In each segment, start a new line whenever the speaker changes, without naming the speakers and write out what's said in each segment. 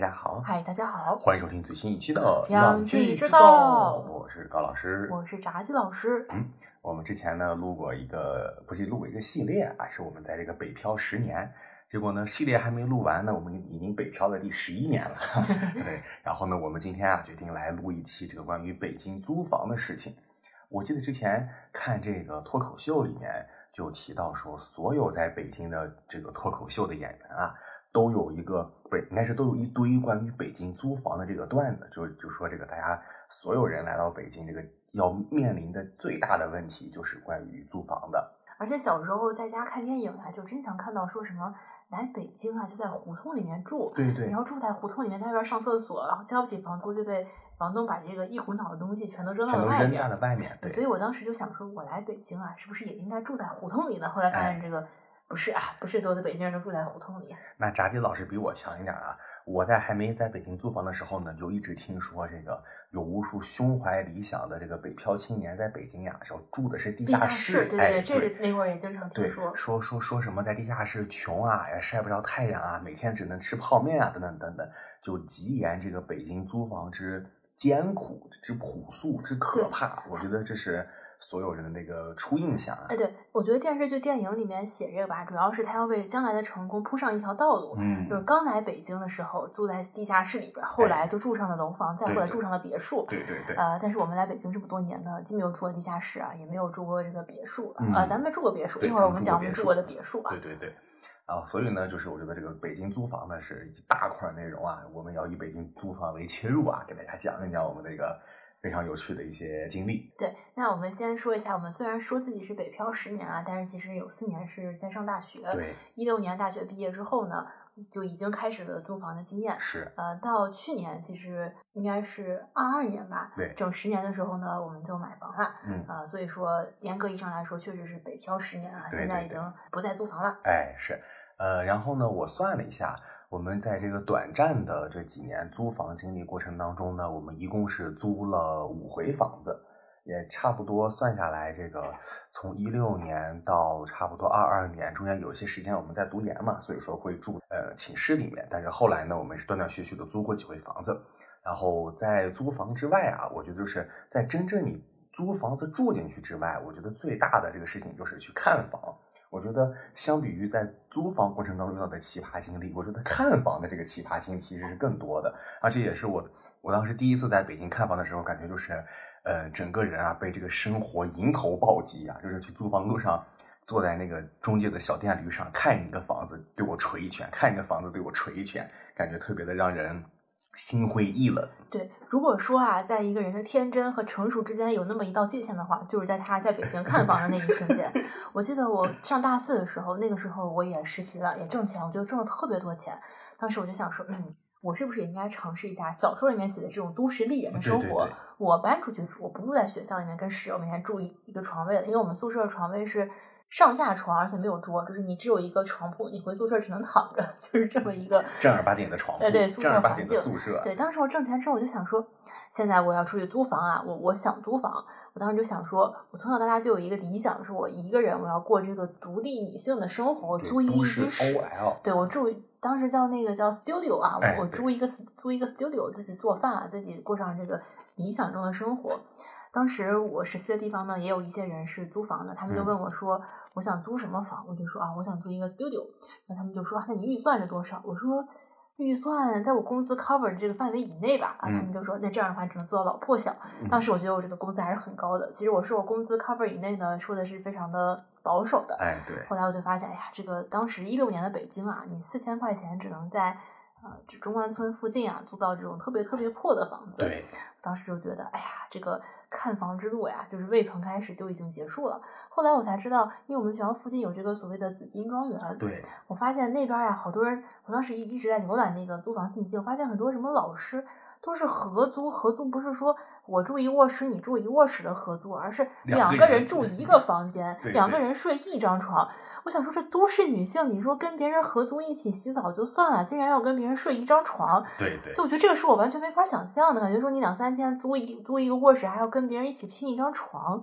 家好，
嗨，大家好，
欢迎收听最新一期的《
养
鸡
鸡之道
我是高老师。
我是炸鸡老师。
嗯，我们之前呢录过一个，不是录过一个系列啊，是我们在这个北漂十年。结果呢，系列还没录完呢，我们已经北漂了第十一年了。对，然后呢，我们今天啊决定来录一期这个关于北京租房的事情。我记得之前看这个脱口秀里面就提到说，所有在北京的这个脱口秀的演员啊。都有一个不是，应该是都有一堆关于北京租房的这个段子，就就说这个大家所有人来到北京，这个要面临的最大的问题就是关于租房的。
而且小时候在家看电影啊，就经常看到说什么来北京啊，就在胡同里面住，
对对，
你要住在胡同里面，在外边上厕所，然后交不起房租，就被房东把这个一股脑的东西全都扔到了外面。
了外面，对。
所以我当时就想说，我来北京啊，是不是也应该住在胡同里呢？后来发现这个。不是啊，不是所有的北京人都住在胡同里。
那炸鸡老师比我强一点啊！我在还没在北京租房的时候呢，就一直听说这个有无数胸怀理想的这个北漂青年在北京呀，时候住的是地
下
室。
对
对，
这个那会儿也经常听
说。说说说什么在地下室穷啊，也晒不着太阳啊，每天只能吃泡面啊，等等等等，就极言这个北京租房之艰苦之朴素之可怕。我觉得这是。所有人的那个初印象啊，
哎，对我觉得电视剧、电影里面写这个吧，主要是他要为将来的成功铺上一条道路。
嗯，
就是刚来北京的时候住在地下室里边，后来就住上了楼房，再后来住上了别墅。
对对对。
呃，但是我们来北京这么多年呢，既没有住过地下室啊，也没有住过这个别墅。呃，咱没住过别墅，一会儿我们讲我们住过的别墅啊。
对对对。啊，所以呢，就是我觉得这个北京租房呢是一大块内容啊，我们要以北京租房为切入啊，给大家讲一讲我们这个。非常有趣的一些经历。
对，那我们先说一下，我们虽然说自己是北漂十年啊，但是其实有四年是在上大学。
对，
一六年大学毕业之后呢，就已经开始了租房的经验。
是，
呃，到去年其实应该是二二年吧，
对，
整十年的时候呢，我们就买房了。
嗯，
啊，所以说严格意义上来说，确实是北漂十年啊，现在已经不再租房了。
哎，是，呃，然后呢，我算了一下。我们在这个短暂的这几年租房经历过程当中呢，我们一共是租了五回房子，也差不多算下来，这个从一六年到差不多二二年，中间有些时间我们在读研嘛，所以说会住呃寝室里面。但是后来呢，我们是断断续续的租过几回房子。然后在租房之外啊，我觉得就是在真正你租房子住进去之外，我觉得最大的这个事情就是去看房。我觉得相比于在租房过程当中遇到的奇葩经历，我觉得看房的这个奇葩经历其实是更多的，而且也是我我当时第一次在北京看房的时候，感觉就是，呃，整个人啊被这个生活迎头暴击啊，就是去租房路上坐在那个中介的小电驴上看一个房子对我捶一拳，看一个房子对我捶一拳，感觉特别的让人。心灰意冷。
对，如果说啊，在一个人的天真和成熟之间有那么一道界限的话，就是在他在北京看房的那一瞬间。我记得我上大四的时候，那个时候我也实习了，也挣钱，我觉得挣了特别多钱。当时我就想说，嗯，我是不是也应该尝试一下小说里面写的这种都市丽人的生活？我搬出去住，我不住在学校里面跟室友每天住一一个床位了，因为我们宿舍的床位是。上下床，而且没有桌，就是你只有一个床铺，你回宿舍只能躺着，就是这么一个
正儿八经的床铺，
对
正儿八经的宿舍。
对，当时我挣钱之后，我就想说，现在我要出去租房啊，我我想租房，我当时就想说，我从小到大就有一个理想，是我一个人我要过这个独立女性的生活，我租一居室，对我住，当时叫那个叫 studio 啊，我我租一个租一个 studio，自己做饭啊，自己过上这个理想中的生活。当时我实习的地方呢，也有一些人是租房的，他们就问我说。我想租什么房？我就说啊，我想租一个 studio。然后他们就说，那你预算是多少？我说预算在我工资 cover 的这个范围以内吧。啊，他们就说，那这样的话只能做到老破小。当时我觉得我这个工资还是很高的。其实我说我工资 cover 以内呢，说的是非常的保守的。
哎，对。
后来我就发现，哎呀，这个当时一六年的北京啊，你四千块钱只能在呃中关村附近啊租到这种特别特别破的房子。
对。
当时就觉得，哎呀，这个。看房之路呀，就是未曾开始就已经结束了。后来我才知道，因为我们学校附近有这个所谓的紫金庄园。
对，
我发现那边呀，好多人，我当时一一直在浏览那个租房信息，我发现很多什么老师。都是合租，合租不是说我住一卧室，你住一卧室的合租，而是两个人住 一个房间，两个人睡一张床。我想说，这都市女性，你说跟别人合租一起洗澡就算了，竟然要跟别人睡一张床，
对对，
就我觉得这个是我完全没法想象的感觉。说你两三千租一租一个卧室，还要跟别人一起拼一张床，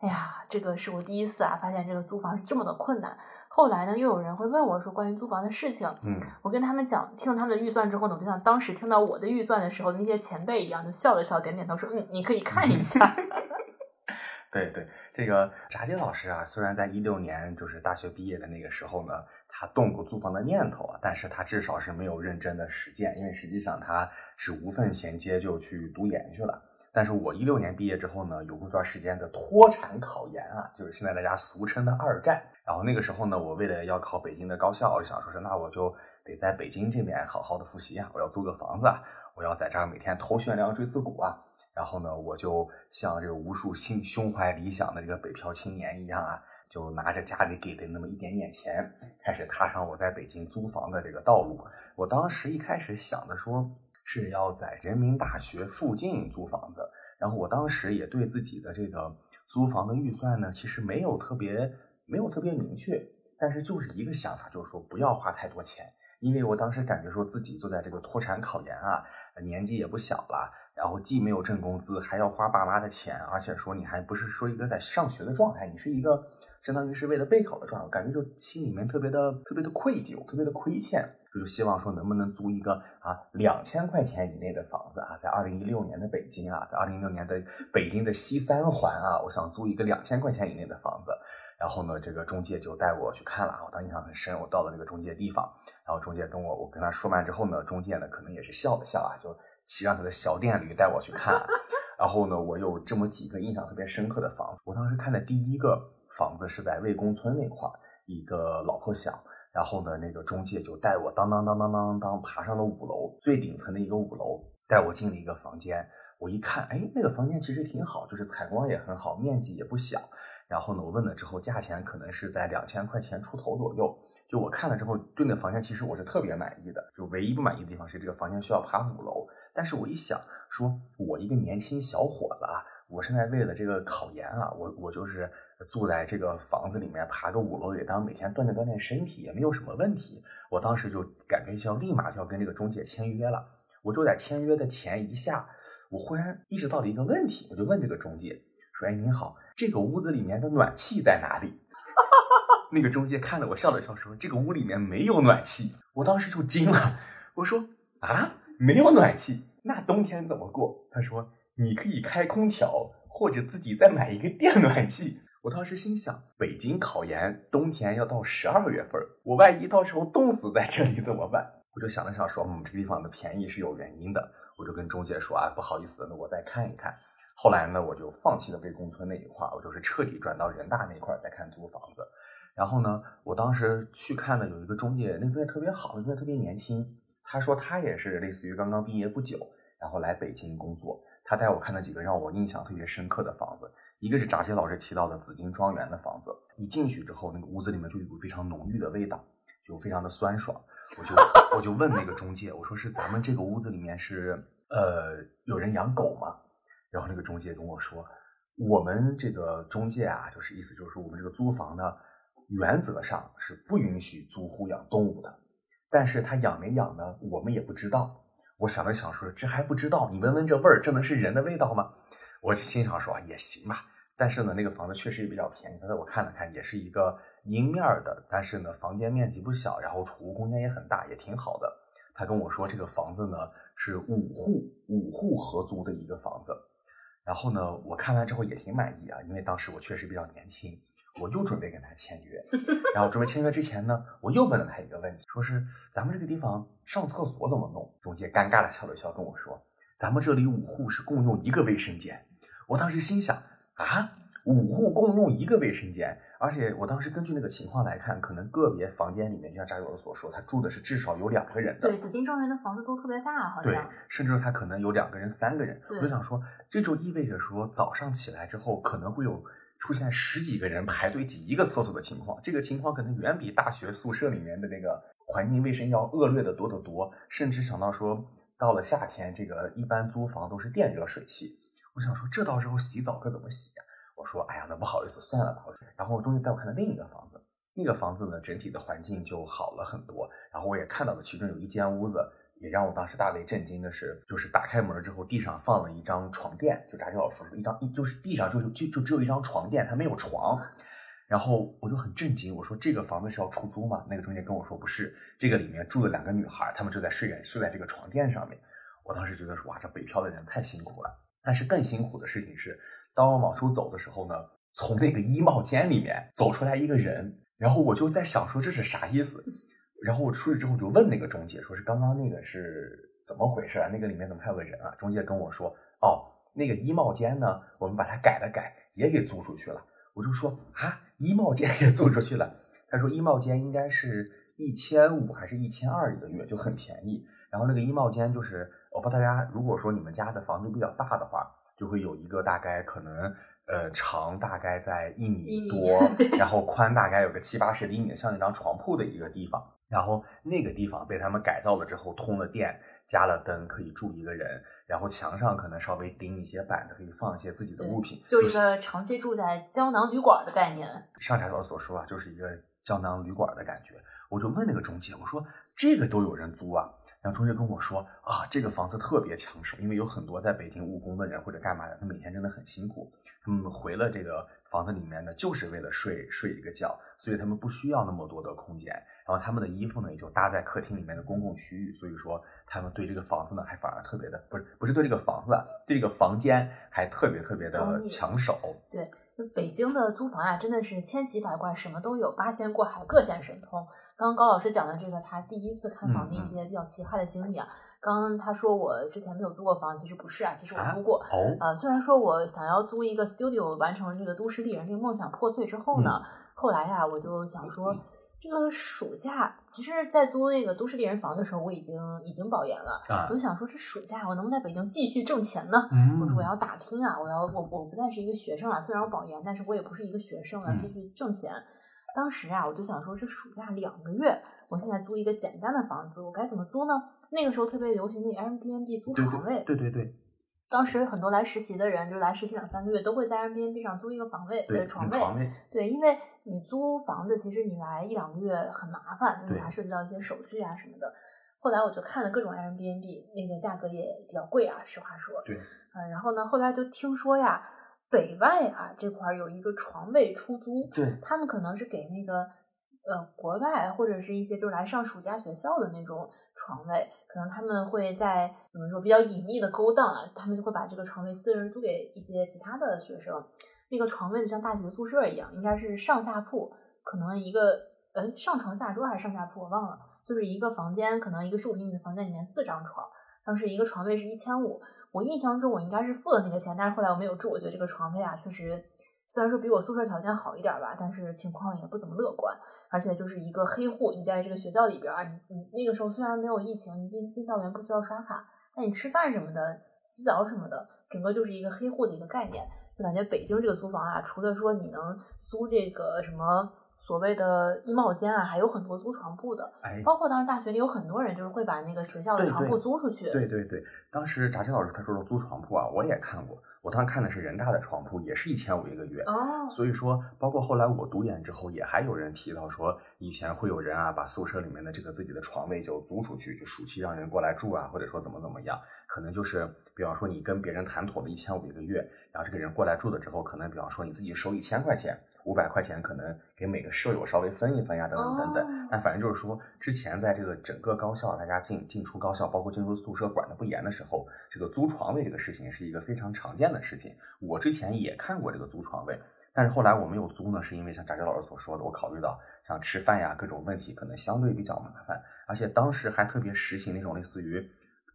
哎呀，这个是我第一次啊，发现这个租房是这么的困难。后来呢，又有人会问我说关于租房的事情，
嗯，
我跟他们讲，听了他们的预算之后呢，我就像当时听到我的预算的时候那些前辈一样，就笑了笑，点点头说，嗯，你可以看一下。
对 对，这个炸鸡老师啊，虽然在一六年就是大学毕业的那个时候呢，他动过租房的念头啊，但是他至少是没有认真的实践，因为实际上他是无缝衔接就去读研去了。但是我一六年毕业之后呢，有过一段时间的脱产考研啊，就是现在大家俗称的二战。然后那个时候呢，我为了要考北京的高校，我就想说是那我就得在北京这边好好的复习啊，我要租个房子啊，我要在这儿每天头悬梁锥刺股啊。然后呢，我就像这个无数心胸怀理想的这个北漂青年一样啊，就拿着家里给的那么一点点钱，开始踏上我在北京租房的这个道路。我当时一开始想的说是要在人民大学附近租房子，然后我当时也对自己的这个租房的预算呢，其实没有特别没有特别明确，但是就是一个想法，就是说不要花太多钱，因为我当时感觉说自己就在这个脱产考研啊，年纪也不小了。然后既没有挣工资，还要花爸妈的钱，而且说你还不是说一个在上学的状态，你是一个相当于是为了备考的状态，感觉就心里面特别的特别的愧疚，特别的亏欠，就希望说能不能租一个啊两千块钱以内的房子啊，在二零一六年的北京啊，在二零一六年的北京的西三环啊，我想租一个两千块钱以内的房子，然后呢，这个中介就带我去看了，我当印象很深，我到了那个中介地方，然后中介跟我我跟他说完之后呢，中介呢可能也是笑了笑啊，就。骑上他的小电驴带我去看，然后呢，我有这么几个印象特别深刻的房子。我当时看的第一个房子是在魏公村那块儿，一个老破小。然后呢，那个中介就带我当当当当当当爬上了五楼最顶层的一个五楼，带我进了一个房间。我一看，哎，那个房间其实挺好，就是采光也很好，面积也不小。然后呢，我问了之后，价钱可能是在两千块钱出头左右。就我看了之后，对那房间其实我是特别满意的。就唯一不满意的地方是这个房间需要爬五楼。但是我一想，说我一个年轻小伙子啊，我现在为了这个考研啊，我我就是住在这个房子里面，爬个五楼也当每天锻炼锻炼身体，也没有什么问题。我当时就感觉就要立马就要跟这个中介签约了。我就在签约的前一下，我忽然意识到了一个问题，我就问这个中介说：“哎，您好，这个屋子里面的暖气在哪里？” 那个中介看了我笑了笑说：“这个屋里面没有暖气。”我当时就惊了，我说：“啊？”没有暖气，那冬天怎么过？他说你可以开空调，或者自己再买一个电暖气。我当时心想，北京考研冬天要到十二月份，我万一到时候冻死在这里怎么办？我就想了想，说嗯，这个地方的便宜是有原因的。我就跟中介说啊，不好意思，那我再看一看。后来呢，我就放弃了魏公村那一块，我就是彻底转到人大那块再看租房子。然后呢，我当时去看的有一个中介，那中介特别好，那中介特别年轻。他说他也是类似于刚刚毕业不久，然后来北京工作。他带我看了几个让我印象特别深刻的房子，一个是炸鸡老师提到的紫金庄园的房子。一进去之后，那个屋子里面就有股非常浓郁的味道，就非常的酸爽。我就我就问那个中介，我说是咱们这个屋子里面是呃有人养狗吗？然后那个中介跟我说，我们这个中介啊，就是意思就是说我们这个租房呢，原则上是不允许租户养动物的。但是他养没养呢？我们也不知道。我想了想说，这还不知道？你闻闻这味儿，这能是人的味道吗？我心想说也行吧。但是呢，那个房子确实也比较便宜。刚才我看了看，也是一个阴面的，但是呢，房间面积不小，然后储物空间也很大，也挺好的。他跟我说，这个房子呢是五户五户合租的一个房子。然后呢，我看完之后也挺满意啊，因为当时我确实比较年轻。我又准备跟他签约，然后准备签约之前呢，我又问了他一个问题，说是咱们这个地方上厕所怎么弄？中介尴尬的笑了笑跟我说，咱们这里五户是共用一个卫生间。我当时心想啊，五户共用一个卫生间，而且我当时根据那个情况来看，可能个别房间里面，就像扎友所说，他住的是至少有两个人的。
对，紫金庄园的房子都特别大，好
像。对，甚至他可能有两个人、三个人。
我
就想说，这就意味着说，早上起来之后可能会有。出现十几个人排队挤一个厕所的情况，这个情况可能远比大学宿舍里面的那个环境卫生要恶劣的多得多。甚至想到说，到了夏天，这个一般租房都是电热水器。我想说，这到时候洗澡可怎么洗啊？我说，哎呀，那不好意思，算了吧。然后我终于带我看了另一个房子，那个房子呢，整体的环境就好了很多。然后我也看到了其中有一间屋子。也让我当时大为震惊的是，就是打开门之后，地上放了一张床垫，就炸鸡老师说一张，一就是地上就就就只有一张床垫，它没有床。然后我就很震惊，我说这个房子是要出租吗？那个中介跟我说不是，这个里面住了两个女孩，她们就在睡在睡在这个床垫上面。我当时觉得说哇，这北漂的人太辛苦了。但是更辛苦的事情是，当我往出走的时候呢，从那个衣帽间里面走出来一个人，然后我就在想说这是啥意思？然后我出去之后就问那个中介，说是刚刚那个是怎么回事啊？那个里面怎么还有个人啊？中介跟我说，哦，那个衣帽间呢，我们把它改了改，也给租出去了。我就说啊，衣帽间 也租出去了。他说衣帽间应该是一千五还是一千二一个月，就很便宜。然后那个衣帽间就是。我怕大家，如果说你们家的房子比较大的话，就会有一个大概可能，呃，长大概在一米多，然后宽大概有个七八十厘米，像一张床铺的一个地方。然后那个地方被他们改造了之后，通了电，加了灯，可以住一个人。然后墙上可能稍微钉一些板子，可以放一些自己的物品，
就一个长期住在胶囊旅馆的概念。
上茶老师所说啊，就是一个胶囊旅馆的感觉。我就问那个中介，我说这个都有人租啊？然后中介跟我说啊，这个房子特别抢手，因为有很多在北京务工的人或者干嘛的，他每天真的很辛苦。他们回了这个房子里面呢，就是为了睡睡一个觉，所以他们不需要那么多的空间。然后他们的衣服呢，也就搭在客厅里面的公共区域。所以说，他们对这个房子呢，还反而特别的不是不是对这个房子，对这个房间还特别特别的抢手。
对，北京的租房啊，真的是千奇百怪，什么都有，八仙过海，各显神通。刚刚高老师讲的这个，他第一次看房的一些比较奇葩的经历啊。刚刚他说我之前没有租过房，其实不是啊，其实我租过。
哦。
呃，虽然说我想要租一个 studio 完成这个都市丽人这个梦想破碎之后呢，后来呀，我就想说，这个暑假，其实，在租那个都市丽人房的时候，我已经已经保研了。啊。我就想说，这暑假我能不能在北京继续挣钱呢？嗯。我说我要打拼啊，我要我我不再是一个学生了，虽然我保研，但是我也不是一个学生，我要继续挣钱。当时啊，我就想说，这暑假两个月，我现在租一个简单的房子，我该怎么租呢？那个时候特别流行那 Airbnb 租床位，
对对对。
当时很多来实习的人，就来实习两三个月，都会在 Airbnb 上租一个房位，
对
床
位。
对，因为你租房子，其实你来一两个月很麻烦，因为还涉及到一些手续啊什么的。后来我就看了各种 Airbnb，那个价格也比较贵啊，实话说。
对。
嗯，然后呢，后来就听说呀。北外啊，这块有一个床位出租，
对，
他们可能是给那个呃国外或者是一些就是来上暑假学校的那种床位，可能他们会在怎么说比较隐秘的勾当啊，他们就会把这个床位私人租给一些其他的学生。那个床位就像大学宿舍一样，应该是上下铺，可能一个呃上床下桌还是上下铺我忘了，就是一个房间，可能一个十五平米的房间里面四张床，当时一个床位是一千五。我印象中我应该是付了那个钱，但是后来我没有住。我觉得这个床位啊，确实虽然说比我宿舍条件好一点吧，但是情况也不怎么乐观。而且就是一个黑户，你在这个学校里边啊，你你那个时候虽然没有疫情，你进进校园不需要刷卡，但你吃饭什么的、洗澡什么的，整个就是一个黑户的一个概念。就感觉北京这个租房啊，除了说你能租这个什么。所谓的衣帽间啊，还有很多租床铺的，
哎，
包括当时大学里有很多人就是会把那个学校的床铺租出去。
对对对，当时扎青老师他说的租床铺啊，我也看过。我当时看的是人大的床铺，也是一千五一个月。
哦，
所以说，包括后来我读研之后，也还有人提到说，以前会有人啊，把宿舍里面的这个自己的床位就租出去，就暑期让人过来住啊，或者说怎么怎么样，可能就是，比方说你跟别人谈妥了一千五一个月，然后这个人过来住了之后，可能比方说你自己收一千块钱。五百块钱可能给每个舍友稍微分一分呀，等等等等。但反正就是说，之前在这个整个高校，大家进进出高校，包括进入宿舍管得不严的时候，这个租床位这个事情是一个非常常见的事情。我之前也看过这个租床位，但是后来我没有租呢，是因为像翟佳老师所说的，我考虑到像吃饭呀各种问题，可能相对比较麻烦，而且当时还特别实行那种类似于，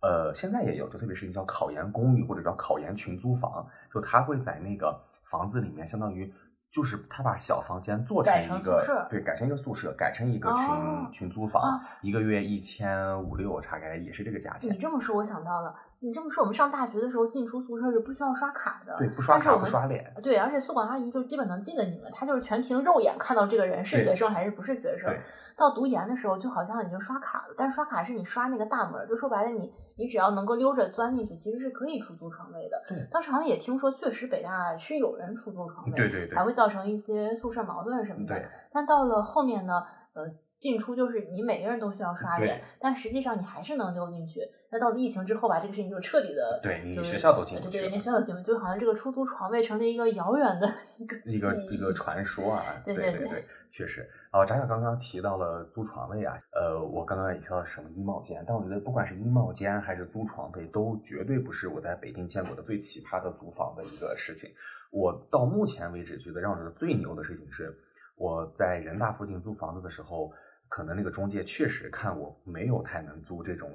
呃，现在也有，就特别实行叫考研公寓或者叫考研群租房，就他会在那个房子里面，相当于。就是他把小房间做成一个，对，改成一个宿舍，改成一个群群租房，一个月一千五六，大概也是这个价钱。
你这么说，我想到了。你这么说，我们上大学的时候进出宿舍是不需要刷卡的，
对，不刷卡不刷脸。
对，而且宿管阿姨就基本能记得你们，她就是全凭肉眼看到这个人是学生还是不是学生。到读研的时候，就好像已经刷卡了，但是刷卡是你刷那个大门，就说白了，你你只要能够溜着钻进去，其实是可以出租床位的。
对，
当时好像也听说，确实北大是有人出租床位，
对对对，
还会造成一些宿舍矛盾什么的。
对，
但到了后面呢，呃。进出就是你每个人都需要刷脸，但实际上你还是能溜进去。那到了疫情之后吧，这个事情就彻底的，
对你学校都进不
去，对，连学校都进不去，就好像这个出租床位成了一个遥远的
一个一个一个传说啊。
对
对对，确实。啊，张小刚刚提到了租床位啊，呃，我刚刚也提到什么衣帽间，但我觉得不管是衣帽间还是租床位，都绝对不是我在北京见过的最奇葩的租房的一个事情。我到目前为止觉得让我觉得最牛的事情是，我在人大附近租房子的时候，可能那个中介确实看我没有太能租这种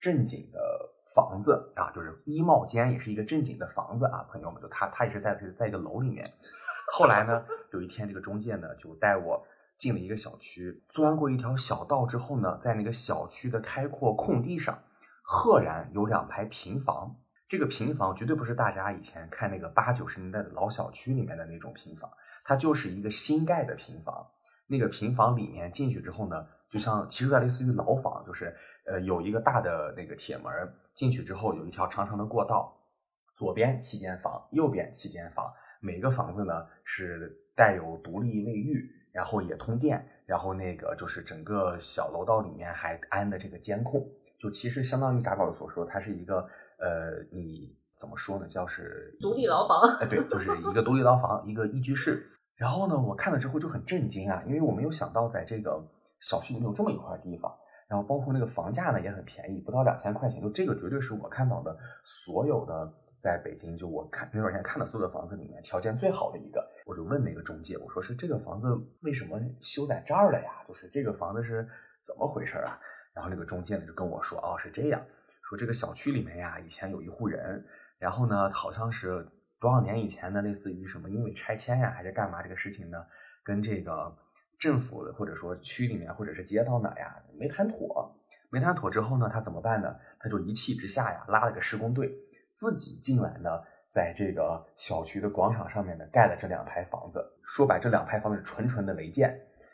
正经的房子啊，就是衣帽间也是一个正经的房子啊，朋友们，就他他也是在在一个楼里面。后来呢，有一天这个中介呢就带我。进了一个小区，钻过一条小道之后呢，在那个小区的开阔空地上，赫然有两排平房。这个平房绝对不是大家以前看那个八九十年代的老小区里面的那种平房，它就是一个新盖的平房。那个平房里面进去之后呢，就像其实类似于牢房，就是呃有一个大的那个铁门，进去之后有一条长长的过道，左边七间房，右边七间房，每个房子呢是带有独立卫浴。然后也通电，然后那个就是整个小楼道里面还安的这个监控，就其实相当于扎宝所说，它是一个呃，你怎么说呢，叫是
独立牢房，
哎，对，就是一个独立牢房，一个一居室。然后呢，我看了之后就很震惊啊，因为我没有想到在这个小区里面有这么一块地方，然后包括那个房价呢也很便宜，不到两千块钱，就这个绝对是我看到的所有的。在北京，就我看那段时间看的所有的房子里面，条件最好的一个，我就问那个中介，我说是这个房子为什么修在这儿了呀？就是这个房子是怎么回事啊？然后那个中介呢就跟我说，哦，是这样，说这个小区里面呀，以前有一户人，然后呢，好像是多少年以前呢，类似于什么因为拆迁呀还是干嘛这个事情呢，跟这个政府或者说区里面或者是街道哪呀没谈妥，没谈妥之后呢，他怎么办呢？他就一气之下呀，拉了个施工队。自己进来呢，在这个小区的广场上面呢，盖了这两排房子。说白，这两排房子是纯纯的违建。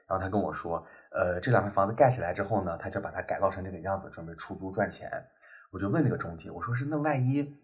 然后他跟我说，呃，这两排房子盖起来之后呢，他就把它改造成这个样子，准备出租赚钱。我就问那个中介，我说是那万一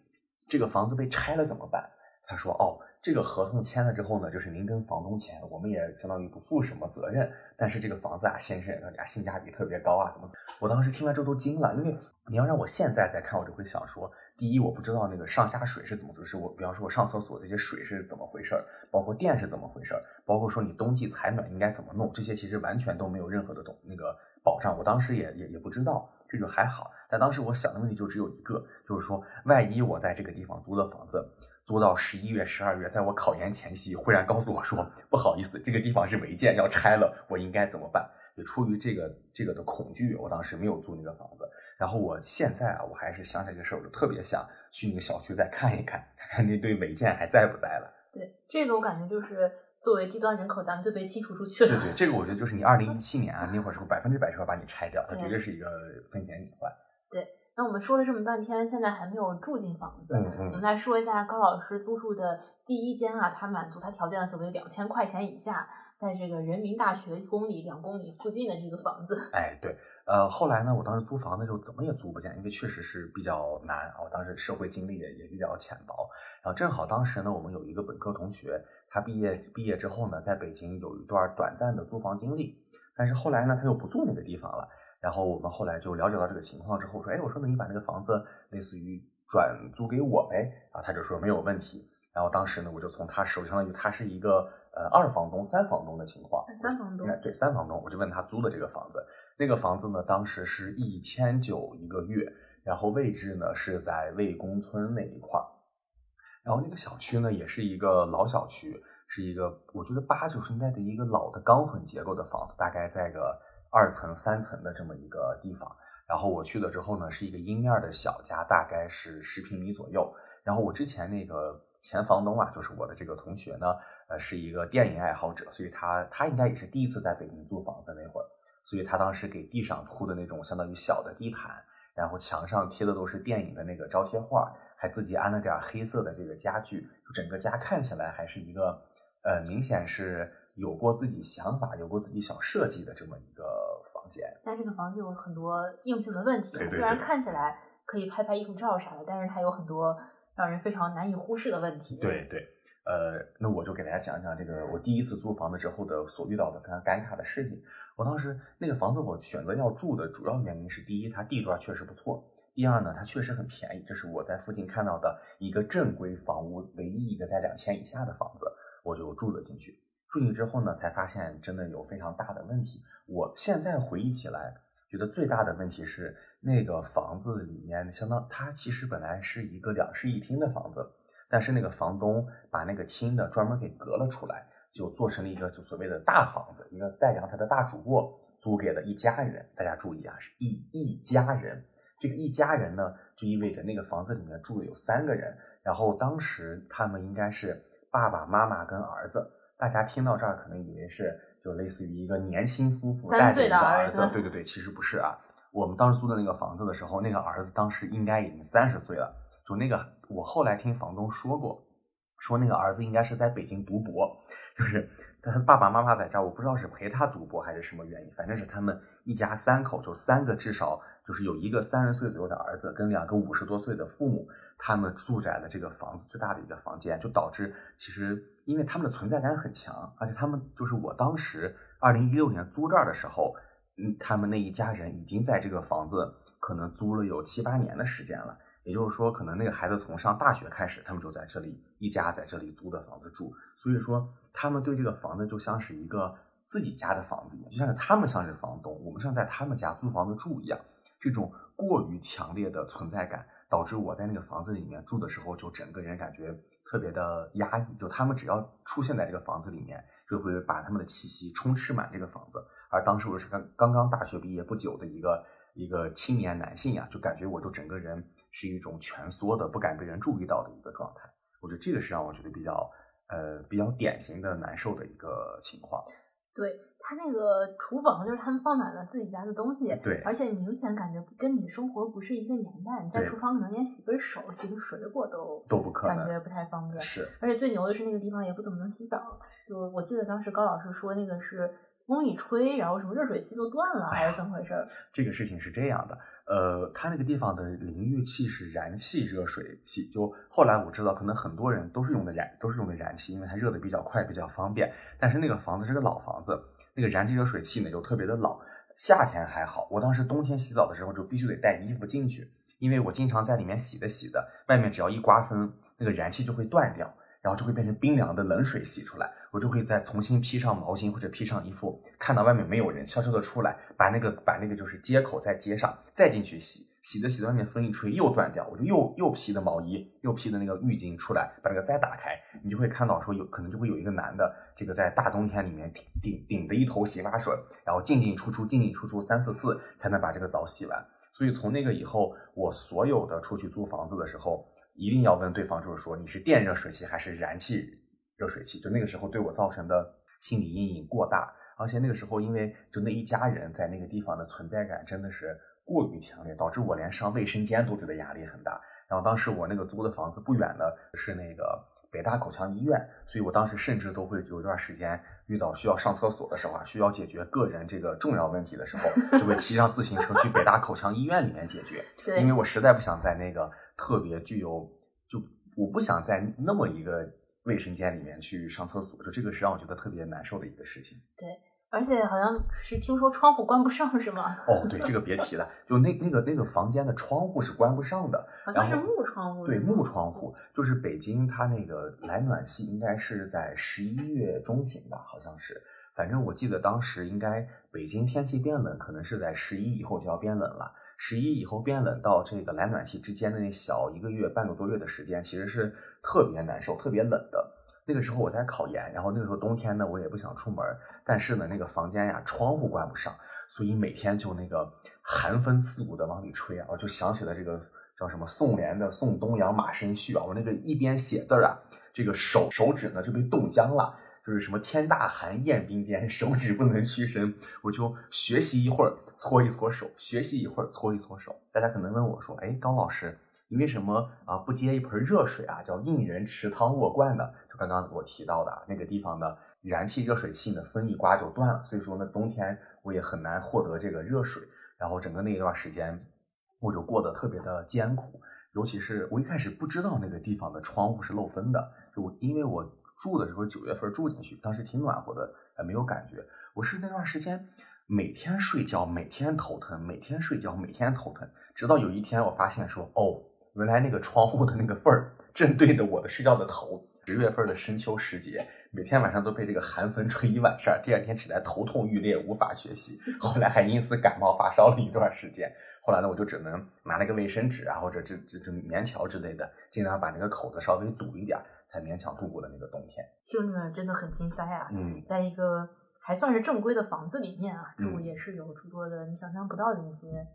这个房子被拆了怎么办？他说，哦。这个合同签了之后呢，就是您跟房东签，我们也相当于不负什么责任。但是这个房子啊，先生，人家性价比特别高啊，怎么？我当时听完之后都惊了，因为你要让我现在再看，我就会想说，第一，我不知道那个上下水是怎么，回事我，比方说我上厕所这些水是怎么回事儿，包括电是怎么回事儿，包括说你冬季采暖应该怎么弄，这些其实完全都没有任何的懂那个保障。我当时也也也不知道，这就还好。但当时我想的问题就只有一个，就是说，万一我在这个地方租的房子。租到十一月、十二月，在我考研前夕，忽然告诉我说：“不好意思，这个地方是违建，要拆了。”我应该怎么办？也出于这个这个的恐惧，我当时没有租那个房子。然后我现在啊，我还是想起来这个事儿，我就特别想去那个小区再看一看，看看那堆违建还在不在了。
对，这个我感觉就是作为低端人口，咱们就被清除出去了。
对对，这个我觉得就是你二零一七年啊那会儿时候，百分之百是要把你拆掉，它绝对是一个风险隐患。
对。那我们说了这么半天，现在还没有住进房子。
嗯嗯。
我们来说一下高老师租住的第一间啊，他满足他条件的所谓两千块钱以下，在这个人民大学一公里、两公里附近的这个房子。
哎，对，呃，后来呢，我当时租房子就怎么也租不见，因为确实是比较难啊。我当时社会经历也也比较浅薄，然后正好当时呢，我们有一个本科同学，他毕业毕业之后呢，在北京有一段短暂的租房经历，但是后来呢，他又不住那个地方了。然后我们后来就了解到这个情况之后，说，哎，我说那你把那个房子类似于转租给我呗，啊，他就说没有问题。然后当时呢，我就从他手，相当于他是一个呃二房东、三房东的情况，
三房东，
对，三房东，我就问他租的这个房子，那个房子呢，当时是一千九一个月，然后位置呢是在魏公村那一块儿，然后那个小区呢也是一个老小区，是一个我觉得八九十年代的一个老的钢混结构的房子，大概在个。二层、三层的这么一个地方，然后我去了之后呢，是一个阴面的小家，大概是十平米左右。然后我之前那个前房东啊，就是我的这个同学呢，呃，是一个电影爱好者，所以他他应该也是第一次在北京租房子那会儿，所以他当时给地上铺的那种相当于小的地毯，然后墙上贴的都是电影的那个招贴画，还自己安了点黑色的这个家具，就整个家看起来还是一个呃，明显是。有过自己想法、有过自己小设计的这么一个房间，
但这个房子有很多硬性的问题。虽然看起来可以拍拍艺术照啥的，但是它有很多让人非常难以忽视的问题。
对对，呃，那我就给大家讲讲这个我第一次租房子之后的所遇到的非常尴尬的事情。我当时那个房子我选择要住的主要原因是，第一，它地段确实不错；第二呢，它确实很便宜。这是我在附近看到的一个正规房屋唯一一个在两千以下的房子，我就住了进去。住进去之后呢，才发现真的有非常大的问题。我现在回忆起来，觉得最大的问题是那个房子里面，相当它其实本来是一个两室一厅的房子，但是那个房东把那个厅的专门给隔了出来，就做成了一个就所谓的大房子，一个带阳台的大主卧，租给了一家人。大家注意啊，是一一家人。这个一家人呢，就意味着那个房子里面住的有三个人。然后当时他们应该是爸爸妈妈跟儿子。大家听到这儿可能以为是就类似于一个年轻夫妇带着一个儿子，对对对，其实不是啊。我们当时租的那个房子的时候，那个儿子当时应该已经三十岁了。就那个，我后来听房东说过，说那个儿子应该是在北京读博，就是他爸爸妈妈在这儿，我不知道是陪他读博还是什么原因，反正是他们一家三口，就三个至少就是有一个三十岁左右的儿子跟两个五十多岁的父母，他们住在了这个房子最大的一个房间，就导致其实。因为他们的存在感很强，而且他们就是我当时二零一六年租这儿的时候，嗯，他们那一家人已经在这个房子可能租了有七八年的时间了。也就是说，可能那个孩子从上大学开始，他们就在这里一家在这里租的房子住。所以说，他们对这个房子就像是一个自己家的房子一样，就像是他们像是房东，我们像在他们家租房子住一样。这种过于强烈的存在感，导致我在那个房子里面住的时候，就整个人感觉。特别的压抑，就他们只要出现在这个房子里面，就会把他们的气息充斥满这个房子。而当时我是刚刚刚大学毕业不久的一个一个青年男性呀，就感觉我都整个人是一种蜷缩的、不敢被人注意到的一个状态。我觉得这个是让我觉得比较呃比较典型的难受的一个情况。
对。他那个厨房就是他们放满了自己家的东西，
对，
而且明显感觉跟你生活不是一个年代。你在厨房可能连洗个手、洗个水果都
都不可
能，感觉不太方便。
是，
而且最牛的是那个地方也不怎么能洗澡。就我记得当时高老师说那个是风一吹，然后什么热水器就断了，还是怎么回事？
这个事情是这样的。呃，他那个地方的淋浴器是燃气热水器，就后来我知道，可能很多人都是用的燃，都是用的燃气，因为它热的比较快，比较方便。但是那个房子是个老房子。那个燃气热水器呢，就特别的老。夏天还好，我当时冬天洗澡的时候就必须得带衣服进去，因为我经常在里面洗的洗的，外面只要一刮风，那个燃气就会断掉，然后就会变成冰凉的冷水洗出来。我就会再重新披上毛巾或者披上衣服，看到外面没有人，悄悄的出来，把那个把那个就是接口再接上，再进去洗。洗的洗的外面风一吹又断掉，我就又又披的毛衣，又披的那个浴巾出来，把那个再打开，你就会看到说有可能就会有一个男的，这个在大冬天里面顶顶顶着一头洗发水，然后进进出出进进出出三四次才能把这个澡洗完。所以从那个以后，我所有的出去租房子的时候，一定要问对方，就是说你是电热水器还是燃气热水器？就那个时候对我造成的心理阴影过大，而且那个时候因为就那一家人在那个地方的存在感真的是。过于强烈，导致我连上卫生间都觉得压力很大。然后当时我那个租的房子不远的是那个北大口腔医院，所以我当时甚至都会有一段时间遇到需要上厕所的时候啊，需要解决个人这个重要问题的时候，就会骑上自行车去北大口腔医院里面解决。因为我实在不想在那个特别具有，就我不想在那么一个卫生间里面去上厕所，就这个是让我觉得特别难受的一个事情。
对。而且好像是听说窗户关不上是吗？
哦，对，这个别提了，就那那个那个房间的窗户是关不上的，
好像是木窗户。
对，木窗户，就是北京它那个来暖气应该是在十一月中旬吧，好像是。反正我记得当时应该北京天气变冷，可能是在十一以后就要变冷了。十一以后变冷到这个来暖气之间的那小一个月半个多月的时间，其实是特别难受、特别冷的。那个时候我在考研，然后那个时候冬天呢，我也不想出门，但是呢，那个房间呀，窗户关不上，所以每天就那个寒风刺骨的往里吹啊，我就想起了这个叫什么宋濂的《送东阳马生序》啊，我那个一边写字啊，这个手手指呢就被冻僵了，就是什么天大寒，雁冰坚，手指不能屈伸，我就学习一会儿搓一搓手，学习一会儿搓一搓手。大家可能问我说，哎，高老师。你为什么啊不接一盆热水啊？叫应人池汤卧罐呢？就刚刚我提到的那个地方的燃气热水器呢，风一刮就断了。所以说呢，冬天我也很难获得这个热水。然后整个那一段时间，我就过得特别的艰苦。尤其是我一开始不知道那个地方的窗户是漏风的，就因为我住的时候九月份住进去，当时挺暖和的，呃，没有感觉。我是那段时间每天睡觉，每天头疼，每天睡觉，每天头疼，直到有一天我发现说，哦，原来那个窗户的那个缝儿正对着我的睡觉的头。十月份的深秋时节，每天晚上都被这个寒风吹一晚上，第二天起来头痛欲裂，无法学习。后来还因此感冒发烧了一段时间。后来呢，我就只能拿那个卫生纸啊，或者这这这棉条之类的，尽量把那个口子稍微堵一点，才勉强度过了那个冬天。
听着真的很心塞啊！
嗯，
在一个还算是正规的房子里面啊，住也是有诸多的你想象不到的一些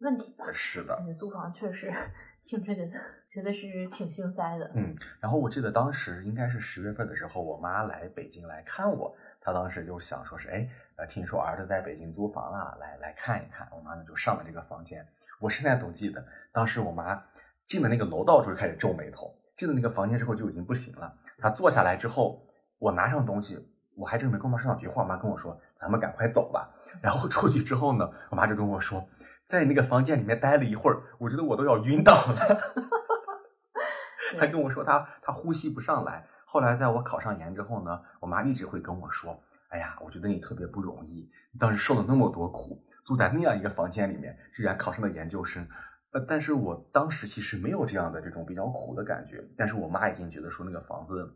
问题的。
是的，
租房确实 听着觉得觉得是挺心塞的。
嗯，然后我记得当时应该是十月份的时候，我妈来北京来看我，她当时就想说是哎。呃，听说儿子在北京租房了，来来看一看。我妈呢就上了这个房间。我现在都记得，当时我妈进了那个楼道之后开始皱眉头，进了那个房间之后就已经不行了。他坐下来之后，我拿上东西，我还真没跟我妈说两句话。我妈跟我说：“咱们赶快走吧。”然后出去之后呢，我妈就跟我说，在那个房间里面待了一会儿，我觉得我都要晕倒了。她跟我说，她她呼吸不上来。后来在我考上研之后呢，我妈一直会跟我说。哎呀，我觉得你特别不容易，你当时受了那么多苦，住在那样一个房间里面，居然考上了研究生。呃，但是我当时其实没有这样的这种比较苦的感觉。但是我妈已经觉得说那个房子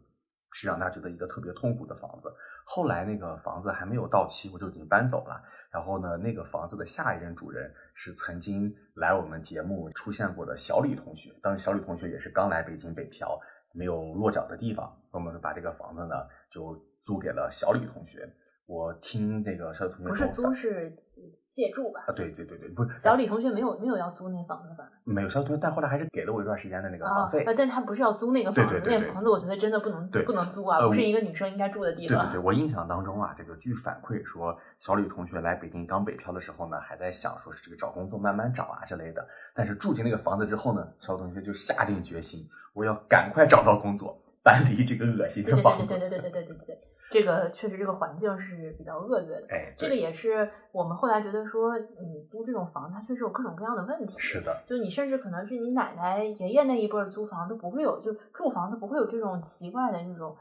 是让她觉得一个特别痛苦的房子。后来那个房子还没有到期，我就已经搬走了。然后呢，那个房子的下一任主人是曾经来我们节目出现过的小李同学。当时小李同学也是刚来北京北漂，没有落脚的地方。我们把这个房子呢就。租给了小李同学，我听那个小李同学
不是租是借住吧？
啊，对对对对，不是
小李同学没有没有要租那房子吧？
没有，小李同学，但后来还是给了我一段时间的那个房费。
啊，但他不是要租那个房子，那房子我觉得真的不能不能租啊，不是一个女生应该住的地
方。对对对，我印象当中啊，这个据反馈说，小李同学来北京刚北漂的时候呢，还在想说是这个找工作慢慢找啊之类的。但是住进那个房子之后呢，小李同学就下定决心，我要赶快找到工作，搬离这个恶心的房
子。对对对对对对对对。这个确实，这个环境是比较恶劣的。
哎，
这个也是我们后来觉得说，你租这种房，它确实有各种各样的问题。
是的，
就你甚至可能是你奶奶、爷爷那一辈租房都不会有，就住房都不会有这种奇怪的这种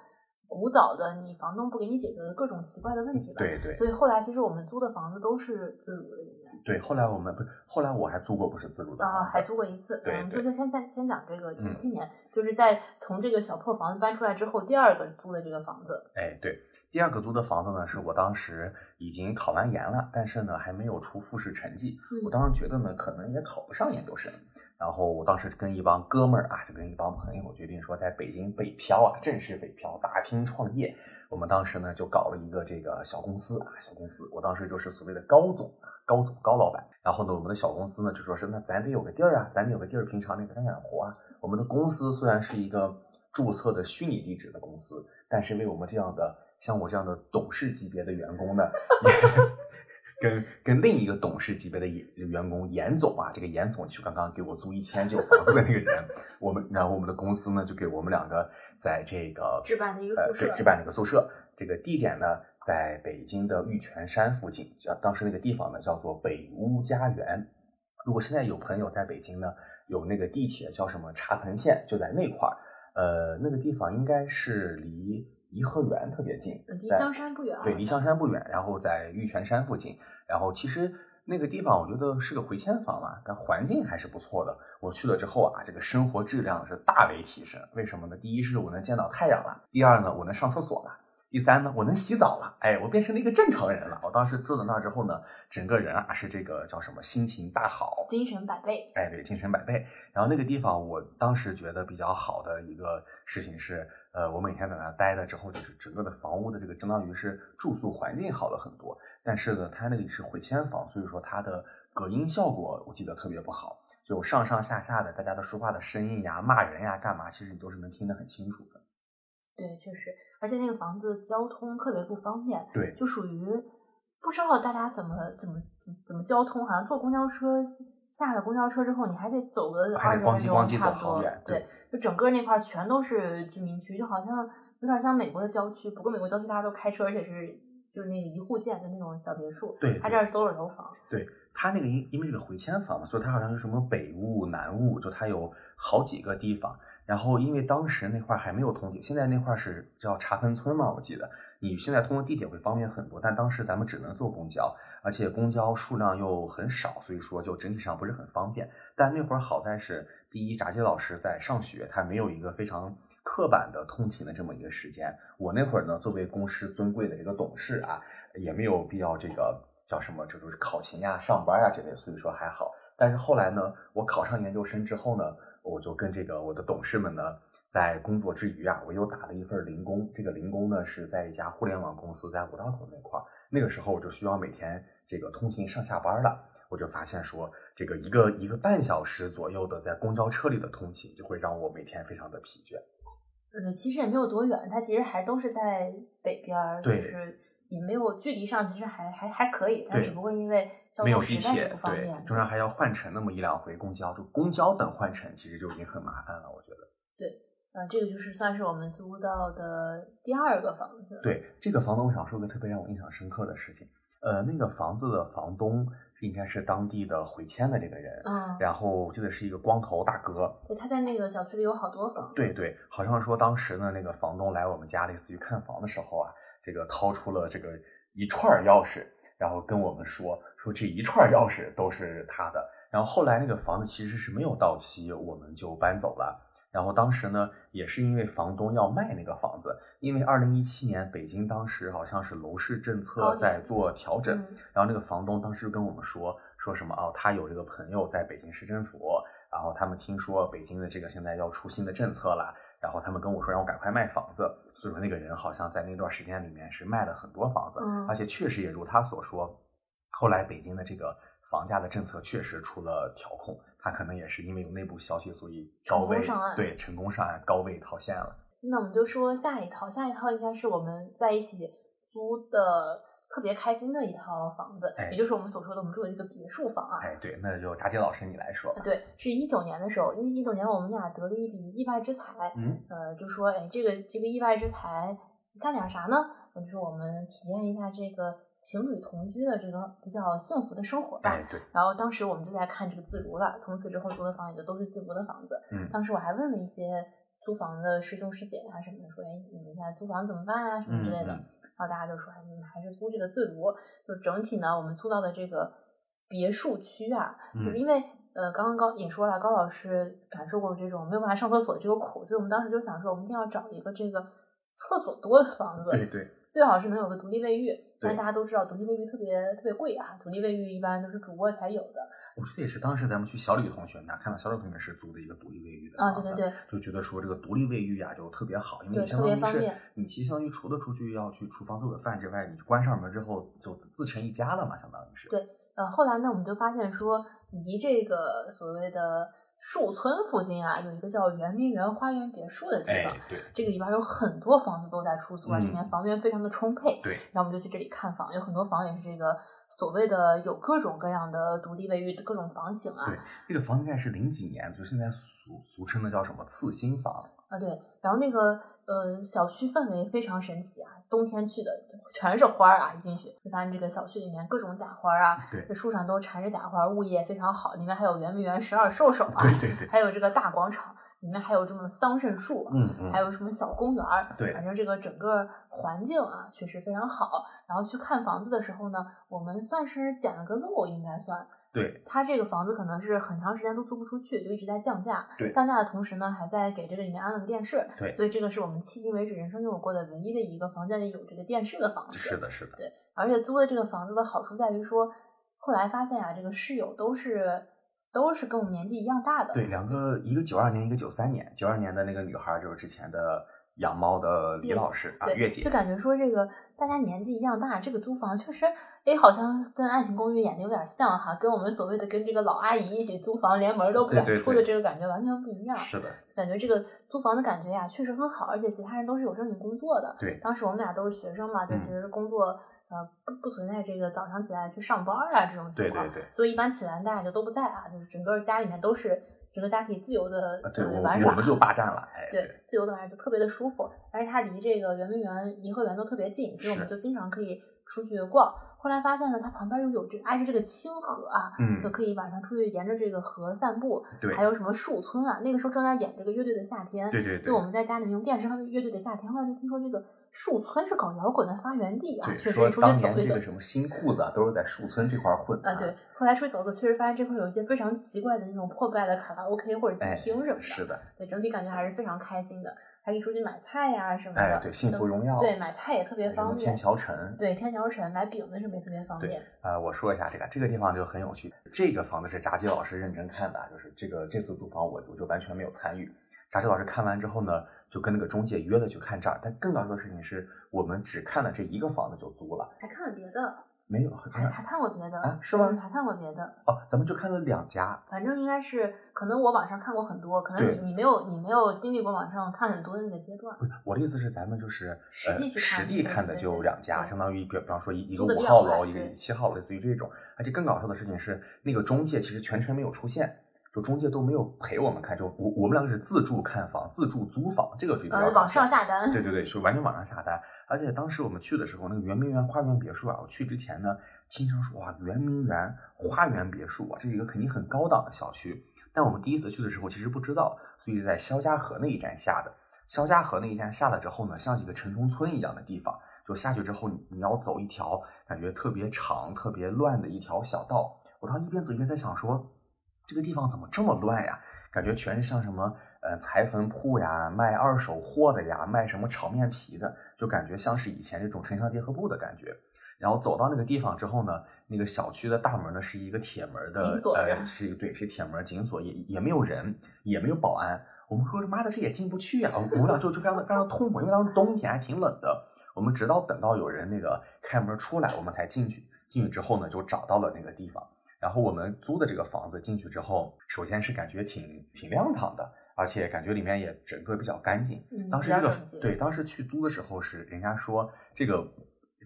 古早的，你房东不给你解决的各种奇怪的问题吧？
对对。
所以后来其实我们租的房子都是自如的。
对，后来我们不是，后来我还租过不是自住的
啊，还租过一次。
对，
就就先先先讲这个一七年，就是在从这个小破房子搬出来之后，第二个租的这个房子。
哎，对，第二个租的房子呢，是我当时已经考完研了，但是呢还没有出复试成绩。我当时觉得呢，可能也考不上研究生。然后我当时跟一帮哥们儿啊，就跟一帮朋友决定说，在北京北漂啊，正式北漂，打拼创业。我们当时呢就搞了一个这个小公司啊，小公司。我当时就是所谓的高总啊，高总高老板。然后呢，我们的小公司呢就说是，那咱得有个地儿啊，咱得有个地儿，平常那个干干活啊。我们的公司虽然是一个注册的虚拟地址的公司，但是为我们这样的像我这样的董事级别的员工呢。跟跟另一个董事级别的员工严总啊，这个严总就刚刚给我租一千九房子的那个人，我们然后我们的公司呢就给我们两个在这个
置办的一个宿
舍，对，置办的一个宿舍，这个地点呢在北京的玉泉山附近，叫当时那个地方呢叫做北屋家园。如果现在有朋友在北京呢，有那个地铁叫什么茶盆线，就在那块儿，呃，那个地方应该是离。颐和园特别近，
离香山不远。
对，离香山不远，然后在玉泉山附近。然后其实那个地方我觉得是个回迁房嘛，但环境还是不错的。我去了之后啊，这个生活质量是大为提升。为什么呢？第一是我能见到太阳了，第二呢，我能上厕所了，第三呢，我能洗澡了。哎，我变成了一个正常人了。我当时住在那之后呢，整个人啊是这个叫什么？心情大好，
精神百倍。
哎，对，精神百倍。然后那个地方，我当时觉得比较好的一个事情是。呃，我每天在那待了之后，就是整个的房屋的这个相当于是住宿环境好了很多。但是呢，它那里是回迁房，所以说它的隔音效果我记得特别不好，就上上下下的大家的说话的声音呀、骂人呀、干嘛，其实你都是能听得很清楚的。
对，确实，而且那个房子交通特别不方便。
对，
就属于不知道大家怎么怎么怎怎么交通，好像坐公交车下了公交车之后，你还得走个二十分钟差不多。对。就整个那块全都是居民区，就好像有点像美国的郊区。不过美国郊区大家都开车，而且是就是那个一户建的那种小别墅。
对，
他这儿都是楼房。
对他那个因因为这个回迁房嘛，所以他好像是什么北坞、南坞，就他有好几个地方。然后因为当时那块还没有通铁，现在那块是叫茶盆村嘛，我记得。你现在通过地铁会方便很多，但当时咱们只能坐公交，而且公交数量又很少，所以说就整体上不是很方便。但那会儿好在是，第一，闸机老师在上学，他没有一个非常刻板的通勤的这么一个时间。我那会儿呢，作为公司尊贵的这个董事啊，也没有必要这个叫什么，这就是考勤呀、上班呀这类，所以说还好。但是后来呢，我考上研究生之后呢，我就跟这个我的董事们呢。在工作之余啊，我又打了一份零工。这个零工呢是在一家互联网公司，在五道口那块儿。那个时候我就需要每天这个通勤上下班了。我就发现说，这个一个一个半小时左右的在公交车里的通勤，就会让我每天非常的疲倦。
呃，其实也没有多远，它其实还都是在北边儿，就是也没有距离上，其实还还还可以。但只不过因为
没有地铁，对，中间还要换乘那么一两回公交，就公交等换乘，其实就已经很麻烦了，我觉得。
对。啊，这个就是算是我们租到的第二个房子。
对，这个房东，我想说个特别让我印象深刻的事情。呃，那个房子的房东应该是当地的回迁的这个人，嗯，然后我记得是一个光头大哥。
对，他在那个小区里有好多房。
对对，好像说当时呢，那个房东来我们家类似于看房的时候啊，这个掏出了这个一串钥匙，然后跟我们说说这一串钥匙都是他的。然后后来那个房子其实是没有到期，我们就搬走了。然后当时呢，也是因为房东要卖那个房子，因为二零一七年北京当时好像是楼市政策在做调整，然后那个房东当时跟我们说说什么哦，他有这个朋友在北京市政府，然后他们听说北京的这个现在要出新的政策了，然后他们跟我说让我赶快卖房子，所以说那个人好像在那段时间里面是卖了很多房子，而且确实也如他所说，后来北京的这个房价的政策确实出了调控。他可能也是因为有内部消息，所以高位对成功上岸，高位套现了。
那我们就说下一套，下一套应该是我们在一起租的特别开心的一套房子，也就是我们所说的我们住的这个别墅房啊。
哎，对，那就扎杰老师你来说。
对，是一九年的时候，因为一九年我们俩得了一笔意外之财，
嗯，
呃，就说哎，这个这个意外之财干点啥呢？就是我们体验一下这个。情侣同居的这个比较幸福的生活吧。
哎，对。
然后当时我们就在看这个自如了，从此之后租的房也就都是自如的房子。
嗯。
当时我还问了一些租房的师兄师姐啊什么的，说：“哎，你们现在租房怎么办啊？什么之类的。”然后大家就说：“哎，你们还是租这个自如。”就整体呢，我们租到的这个别墅区啊，就是因为呃，刚刚高也说了，高老师感受过这种没有办法上厕所这个苦，所以我们当时就想说，我们一定要找一个这个厕所多的房子。
对对。
最好是能有个独立卫浴，但是大家都知道独立卫浴特别特别贵啊，独立卫浴一般都是主卧才有的。
我觉得也是，当时咱们去小李同学那看到小李同学是租的一个独立卫浴的
啊，对对对，
就觉得说这个独立卫浴啊就特别好，因为你相当于是你其实相当于除了出去要去厨房做个饭之外，你关上门之后就自成一家了嘛，相当于是。
对，呃，后来呢，我们就发现说离这个所谓的。树村附近啊，有一个叫圆明园花园别墅的地方，
对，
这个里边有很多房子都在出租啊，这边房源非常的充沛，
对，
然后我们就去这里看房，有很多房也是这个所谓的有各种各样的独立卫浴，各种房型啊。
对，这个房应该是零几年，就现在俗俗称的叫什么次新房
啊？对，然后那个。呃，小区氛围非常神奇啊！冬天去的全是花儿啊，一进去就发现这个小区里面各种假花啊，这树上都缠着假花，物业非常好。里面还有圆明园十二兽首啊，
对对对，
还有这个大广场，里面还有这么桑葚树，
嗯嗯，
还有什么小公园儿，
对，
反正这个整个环境啊确实非常好。然后去看房子的时候呢，我们算是捡了个漏，应该算。
对，
他这个房子可能是很长时间都租不出去，就一直在降价。
对，
降价的同时呢，还在给这个里面安了个电视。
对，
所以这个是我们迄今为止人生拥有过的唯一的一个房间里有这个电视的房子。
是的，是的。
对，而且租的这个房子的好处在于说，后来发现啊，这个室友都是都是跟我们年纪一样大的。
对，两个，一个九二年，一个九三年。九二年的那个女孩就是之前的。养猫的李老师啊，月姐，
就感觉说这个大家年纪一样大，这个租房确实，哎，好像跟《爱情公寓》演的有点像哈，跟我们所谓的跟这个老阿姨一起租房，连门都不敢出的这个感觉完全不一样。
是的，
感觉这个租房的感觉呀，确实很好，而且其他人都是有正经工作的。
对，
当时我们俩都是学生嘛，就其实工作呃不不存在这个早上起来去上班啊这种情
况。对对对。
所以一般起来大家就都不在啊，就是整个家里面都是。整个家可以自由的玩耍，
我们就霸占了。
对，自由的玩就特别的舒服，而且它离这个圆明园、颐和园都特别近，所以我们就经常可以出去逛。后来发现呢，它旁边又有这挨着这个清河啊，
嗯，
就可以晚上出去沿着这个河散步。
对，
还有什么树村啊？那个时候正在演这个乐队的夏天，
对对对，
就我们在家里用电视看乐队的夏天，后来就听说这个树村是搞摇滚的发源地啊，确实出去走一走。
这个什么新裤子啊，都是在树村这块混
啊。对，后来出去走走，确实发现这块有一些非常奇怪的那种破败的卡拉 OK 或者迪厅什么的。
是的，
对，整体感觉还是非常开心的。还可以出去买菜呀什么的，
哎，对，幸福荣耀，
对，买菜也特别方便。
天桥城，
对，天桥城买饼子什么也特别方便。
呃，我说一下这个，这个地方就很有趣。这个房子是炸鸡老师认真看的，就是这个这次租房我我就完全没有参与。炸鸡老师看完之后呢，就跟那个中介约了去看这儿。但更搞笑的事情是我们只看了这一个房子就租了，
还看了别的。
没有，
还还看过别的
啊？是吗？
还看过别的
哦，咱们就看了两家。
反正应该是，可能我网上看过很多，可能你你没有你没有经历过网上看很多的那个阶段。
不是，我的意思是，咱们就是
实地
实地
看
的就两家，相当于比比方说一一个五号楼，一个七号，类似于这种。而且更搞笑的事情是，那个中介其实全程没有出现。就中介都没有陪我们看，就我我们两个是自助看房、自助租房，这个就比较
网上下单。
对对对，是完全网上下单。而且当时我们去的时候，那个圆明园花园别墅啊，我去之前呢，听上说哇，圆明园花园别墅啊，这是一个肯定很高档的小区。但我们第一次去的时候，其实不知道，所以在肖家河那一站下的。肖家河那一站下了之后呢，像一个城中村一样的地方，就下去之后，你你要走一条感觉特别长、特别乱的一条小道。我当时一边走一边在想说。这个地方怎么这么乱呀？感觉全是像什么呃裁缝铺呀、卖二手货的呀、卖什么炒面皮的，就感觉像是以前这种城乡结合部的感觉。然后走到那个地方之后呢，那个小区的大门呢是一个铁门的，呃，是一个对，是铁门紧锁，也也没有人，也没有保安。我们说他妈的这也进不去呀！我们俩就就非常的非常的痛苦，因为当时冬天还挺冷的。我们直到等到有人那个开门出来，我们才进去。进去之后呢，就找到了那个地方。然后我们租的这个房子进去之后，首先是感觉挺挺亮堂的，而且感觉里面也整个比较干净。当时这个对，当时去租的时候是人家说这个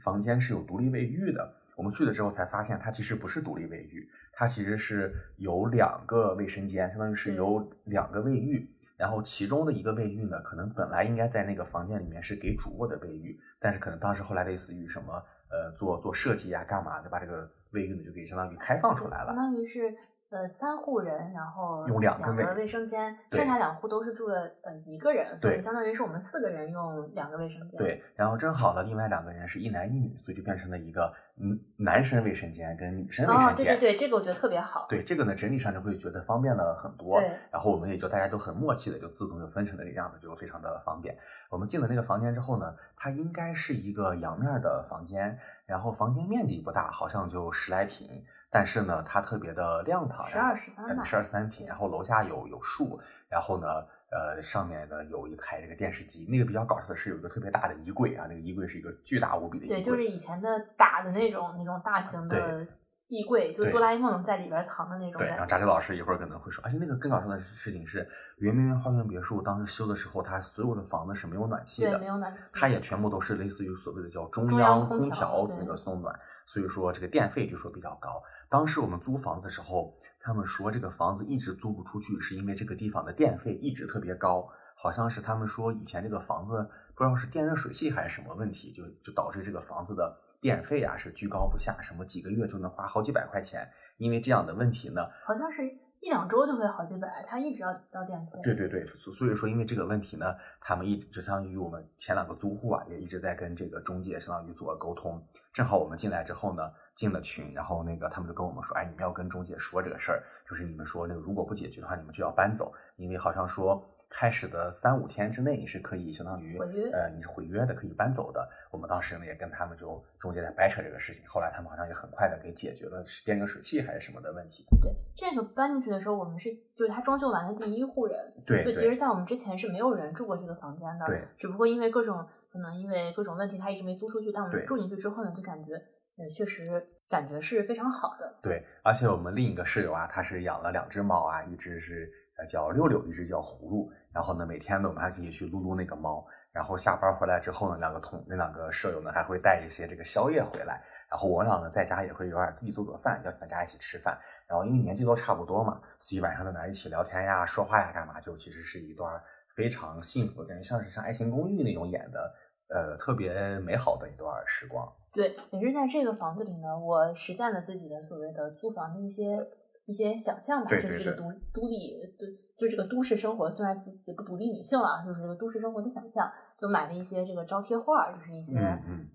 房间是有独立卫浴的，我们去了之后才发现它其实不是独立卫浴，它其实是有两个卫生间，相当于是有两个卫浴。然后其中的一个卫浴呢，可能本来应该在那个房间里面是给主卧的卫浴，但是可能当时后来类似于什么呃做做设计啊干嘛的，把这个。卫浴呢就可以相当于开放出来了，
相当于是。呃，三户人，然后
用两
个卫生间，剩下两户都是住了呃一个人，所以相当于是我们四个人用两个卫生间。
对，然后正好呢，另外两个人是一男一女，所以就变成了一个嗯男生卫生间跟女生卫生间。哦，
对对对，这个我觉得特别好。
对，这个呢整体上就会觉得方便了很多。
对。
然后我们也就大家都很默契的就自动就分成了这个样子，就非常的方便。我们进了那个房间之后呢，它应该是一个阳面的房间，然后房间面积不大，好像就十来平。但是呢，它特别的亮堂，
十二十三
十二十三平，然后楼下有有树，然后呢，呃，上面呢有一台这个电视机。那个比较搞笑的是，有一个特别大的衣柜啊，那个衣柜是一个巨大无比的衣柜，
对，就是以前的打的那种那种大型的衣柜，就哆啦 A 梦在里边藏的那种。
对，然后扎西老师一会儿可能会说，而且那个更搞笑的事情是，圆明园花园别墅当时修的时候，它所有的房子是没有暖气的，
没有暖气，
它也全部都是类似于所谓的叫
中
央
空
调那个送暖，所以说这个电费就说比较高。当时我们租房子的时候，他们说这个房子一直租不出去，是因为这个地方的电费一直特别高。好像是他们说以前这个房子不知道是电热水器还是什么问题，就就导致这个房子的电费啊是居高不下，什么几个月就能花好几百块钱。因为这样的问题呢，
好像是一两周就会好几百，他一直要交电费。
对对对，所所以说因为这个问题呢，他们一直就相当于我们前两个租户啊，也一直在跟这个中介相当于做沟通。正好我们进来之后呢。进了群，然后那个他们就跟我们说，哎，你们要跟中介说这个事儿，就是你们说那个如果不解决的话，你们就要搬走，因为好像说开始的三五天之内你是可以相当于呃你是毁约的，可以搬走的。我们当时呢也跟他们就中间在掰扯这个事情，后来他们好像也很快的给解决了是电热水器还是什么的问题。
对，这个搬进去的时候，我们是就是他装修完的第一户人，
对，
就其实在我们之前是没有人住过这个房间的，
对，
只不过因为各种可能因为各种问题，他一直没租出去，但我们住进去之后呢，就感觉。呃，确实感觉是非常好的。
对，而且我们另一个室友啊，他是养了两只猫啊，一只是呃叫六六，一只叫葫芦。然后呢，每天呢，我们还可以去撸撸那个猫。然后下班回来之后呢，两个同那两个舍友呢，还会带一些这个宵夜回来。然后我俩呢，在家也会有点自己做做饭，邀请大家一起吃饭。然后因为年纪都差不多嘛，所以晚上呢，大家一起聊天呀、说话呀、干嘛，就其实是一段非常幸福感觉，像是像《爱情公寓》那种演的，呃，特别美好的一段时光。
对，也是在这个房子里呢，我实现了自己的所谓的租房的一些一些想象吧，就是这个独独立，对，就这个都市生活，虽然也不独立女性啊，就是这个都市生活的想象。就买了一些这个招贴画，就是一些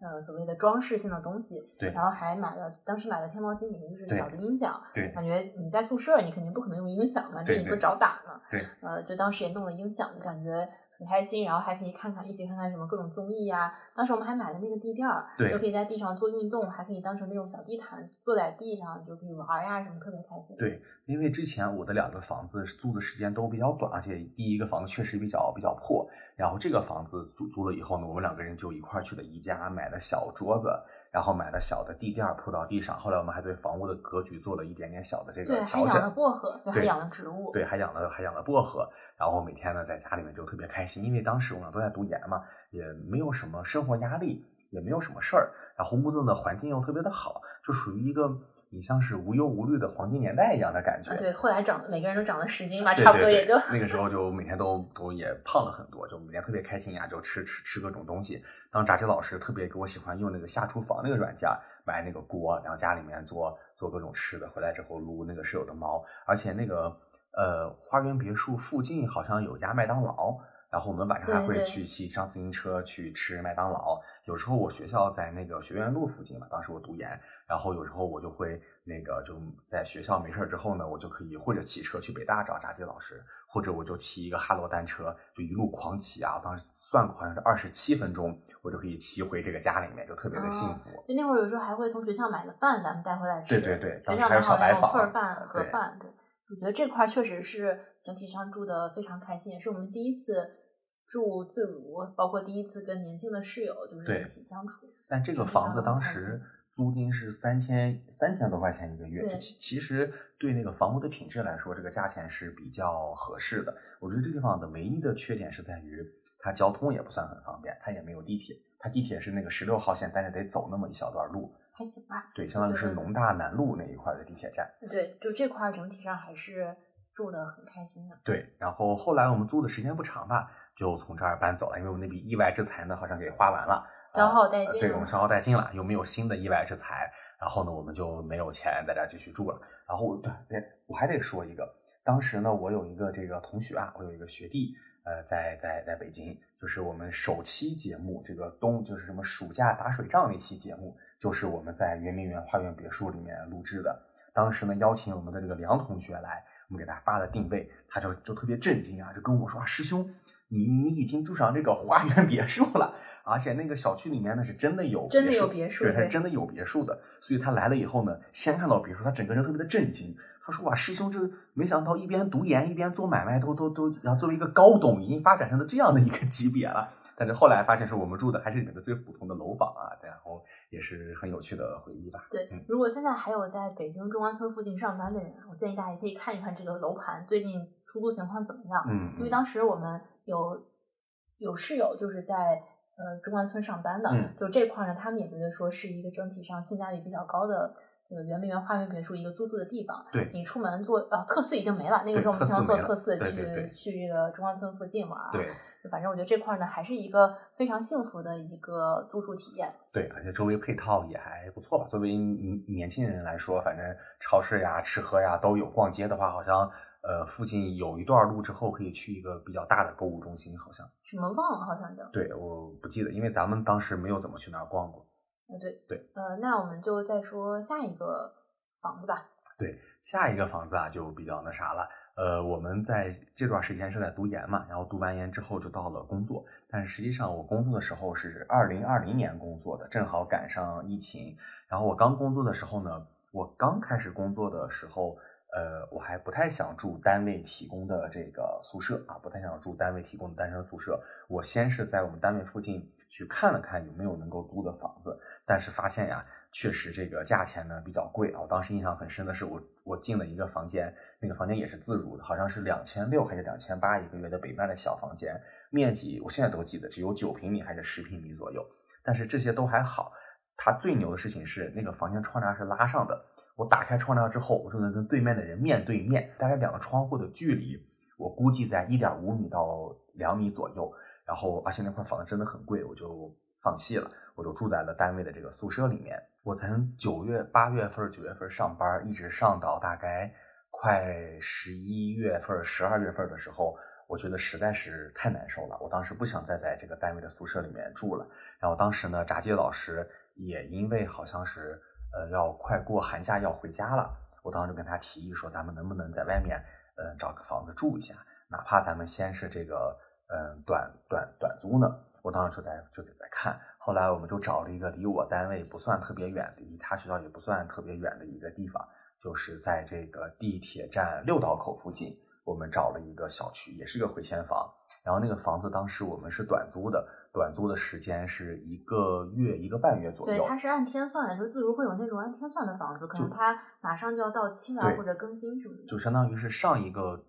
呃所谓的装饰性的东西。
对。
然后还买了，当时买了天猫精灵，就是小的音响。
对。
感觉你在宿舍，你肯定不可能用音响嘛，这你不找打嘛。
对。
呃，就当时也弄了音响，就感觉。很开心，然后还可以看看，一起看看什么各种综艺呀。当时我们还买了那个地垫儿，就可以在地上做运动，还可以当成那种小地毯，坐在地上就可以玩呀，什么特别开心。
对，因为之前我的两个房子租的时间都比较短，而且第一个房子确实比较比较破，然后这个房子租租了以后呢，我们两个人就一块儿去了宜家买了小桌子。然后买了小的地垫铺到地上，后来我们还对房屋的格局做了一点点小的这个调整。对，
还养了薄荷，对，还养了植物。
对，还养了还养了薄荷。然后每天呢，在家里面就特别开心，因为当时我们都在读研嘛，也没有什么生活压力，也没有什么事儿。然后屋子的环境又特别的好，就属于一个。你像是无忧无虑的黄金年代一样的感觉。
对，后来长每个人都长了十斤吧，差不多也就。
那个时候就每天都都也胖了很多，就每天特别开心呀，就吃吃吃各种东西。当炸鸡老师特别给我喜欢用那个下厨房那个软件，买那个锅，然后家里面做做各种吃的，回来之后撸那个室友的猫。而且那个呃花园别墅附近好像有家麦当劳。然后我们晚上还会去骑上自行车去吃麦当劳。有时候我学校在那个学院路附近嘛，当时我读研，然后有时候我就会那个就在学校没事之后呢，我就可以或者骑车去北大找炸鸡老师，或者我就骑一个哈罗单车，就一路狂骑啊。当时算过好像是二十七分钟，我就可以骑回这个家里面，就特别的幸福。
就那会儿有时候还会从学校买个饭，咱们带回来
吃。对对对，
当时
还有小白
饭、饭盒饭。对，我觉得这块确实是整体上住的非常开心，也是我们第一次。住自如，包括第一次跟年轻的室友就是一起相处。
但这个房子当时租金是三千三千多块钱一个月，其其实对那个房屋的品质来说，这个价钱是比较合适的。我觉得这地方的唯一的缺点是在于它交通也不算很方便，它也没有地铁，它地铁是那个十六号线，但是得走那么一小段路。
还行吧。
对，相当于是农大南路那一块的地铁站。
对，就这块整体上还是住的很开心的。
对，然后后来我们住的时间不长吧。就从这儿搬走了，因为我那笔意外之财呢，好像给花完了，
消耗殆尽。
对，我们消耗殆尽了，又没有新的意外之财，然后呢，我们就没有钱在这儿继续住了。然后，对对，我还得说一个，当时呢，我有一个这个同学啊，我有一个学弟，呃，在在在北京，就是我们首期节目，这个冬就是什么暑假打水仗那期节目，就是我们在圆明园花园别墅里面录制的。当时呢，邀请我们的这个梁同学来，我们给他发了定位，他就就特别震惊啊，就跟我说啊，师兄。你你已经住上这个花园别墅了，而且那个小区里面呢是真的有
真的有别墅，
对，他是真的有别墅的。所以他来了以后呢，先看到别墅，他整个人特别的震惊。他说：“哇，师兄，这没想到一边读研一边做买卖，都都都，然后作为一个高董，已经发展成了这样的一个级别了。”但是后来发现是我们住的还是里面的最普通的楼房啊，然后也是很有趣的回忆吧。
对，如果现在还有在北京中关村附近上班的人，我建议大家也可以看一看这个楼盘最近出租情况怎么样。
嗯，
因为当时我们有有室友就是在呃中关村上班的，就这块呢，他们也觉得说是一个整体上性价比比较高的那个圆明园花园别墅一个租住的地方。
对，
你出门坐啊特四已经没了，那个时候我们经常坐特四
去
去这个中关村附近玩。
对。
反正我觉得这块呢，还是一个非常幸福的一个租住体验。
对，而且周围配套也还不错吧。作为年轻人来说，反正超市呀、吃喝呀都有。逛街的话，好像呃附近有一段路之后可以去一个比较大的购物中心，好像
什么旺好像叫。
对，我不记得，因为咱们当时没有怎么去那儿逛过。
呃，对
对。
呃，那我们就再说下一个房子吧。
对，下一个房子啊，就比较那啥了。呃，我们在这段时间是在读研嘛，然后读完研之后就到了工作，但实际上我工作的时候是二零二零年工作的，正好赶上疫情。然后我刚工作的时候呢，我刚开始工作的时候，呃，我还不太想住单位提供的这个宿舍啊，不太想住单位提供的单身宿舍。我先是在我们单位附近去看了看有没有能够租的房子，但是发现呀。确实，这个价钱呢比较贵啊！我当时印象很深的是，我我进了一个房间，那个房间也是自如的，好像是两千六还是两千八一个月的北面的小房间，面积我现在都记得只有九平米还是十平米左右，但是这些都还好。它最牛的事情是，那个房间窗帘是拉上的，我打开窗帘之后，我就能跟对面的人面对面，大概两个窗户的距离，我估计在一点五米到两米左右。然后，而且那块房子真的很贵，我就。放弃了，我就住在了单位的这个宿舍里面。我从九月八月份、九月份上班，一直上到大概快十一月份、十二月份的时候，我觉得实在是太难受了。我当时不想再在这个单位的宿舍里面住了。然后当时呢，炸鸡老师也因为好像是呃要快过寒假要回家了，我当时就跟他提议说，咱们能不能在外面呃找个房子住一下，哪怕咱们先是这个。嗯，短短短租呢，我当时就在就得在看，后来我们就找了一个离我单位不算特别远，离他学校也不算特别远的一个地方，就是在这个地铁站六道口附近，我们找了一个小区，也是一个回迁房。然后那个房子当时我们是短租的，短租的时间是一个月一个半月左
右。对，它是按天算的，就自如会有那种按天算的房子，可能它马上就要到期了或者更新什么的。
就相当于是上一个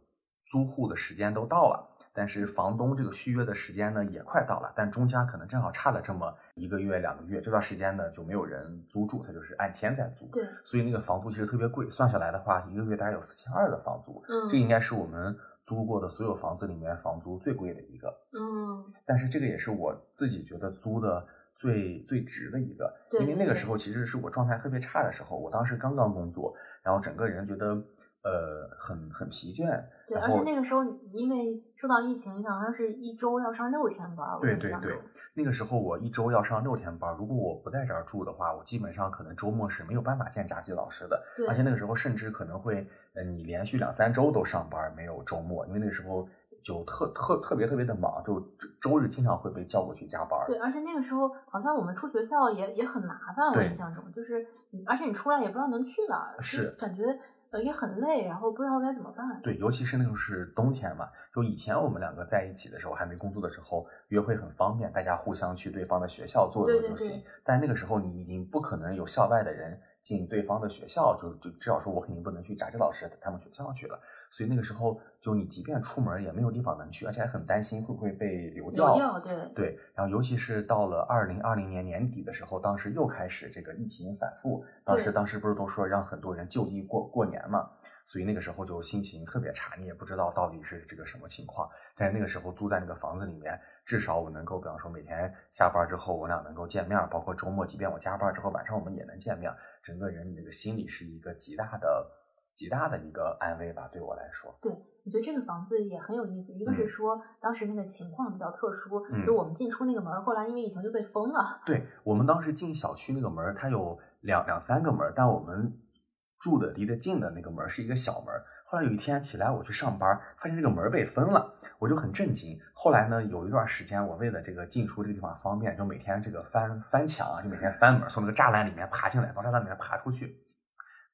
租户的时间都到了。但是房东这个续约的时间呢也快到了，但中间可能正好差了这么一个月两个月，这段时间呢就没有人租住，他就是按天在租。
对，
所以那个房租其实特别贵，算下来的话，一个月大概有四千二的房租。
嗯，
这应该是我们租过的所有房子里面房租最贵的一个。
嗯，
但是这个也是我自己觉得租的最最值的一个，因为那个时候其实是我状态特别差的时候，我当时刚刚工作，然后整个人觉得。呃，很很疲倦。
对，而且那个时候因为受到疫情影响，好像是一周要上六天班。
对对对，那个时候我一周要上六天班，如果我不在这儿住的话，我基本上可能周末是没有办法见炸鸡老师的。
对。
而且那个时候甚至可能会，呃，你连续两三周都上班，没有周末，因为那个时候就特特特别特别的忙，就周日经常会被叫过去加班。
对，而且那个时候好像我们出学校也也很麻烦，我印象中就是，而且你出来也不知道能去哪儿，
是
感觉。也很累，然后不知道该怎么办。
对，尤其是那个是冬天嘛，就以前我们两个在一起的时候，还没工作的时候，约会很方便，大家互相去对方的学校坐坐就行。但那个时候你已经不可能有校外的人。进对方的学校，就就至少说，我肯定不能去炸鸡老师他们学校去了。所以那个时候，就你即便出门也没有地方能去，而且还很担心会不会被流
掉。流掉，对
对。然后尤其是到了二零二零年年底的时候，当时又开始这个疫情反复，当时当时不是都说让很多人就地过过年嘛。所以那个时候就心情特别差，你也不知道到底是这个什么情况。但是那个时候租在那个房子里面，至少我能够，比方说每天下班之后我俩能够见面，包括周末，即便我加班之后晚上我们也能见面。整个人这个心里是一个极大的、极大的一个安慰吧，对我来说。
对，我觉得这个房子也很有意思。一个是说当时那个情况比较特殊，就我们进出那个门，后来因为疫情就被封了。
对我们当时进小区那个门，它有两两三个门，但我们。住的离得近的那个门是一个小门，后来有一天起来我去上班，发现这个门被封了，我就很震惊。后来呢，有一段时间我为了这个进出这个地方方便，就每天这个翻翻墙啊，就每天翻门，从那个栅栏里面爬进来，从栅栏里面爬出去。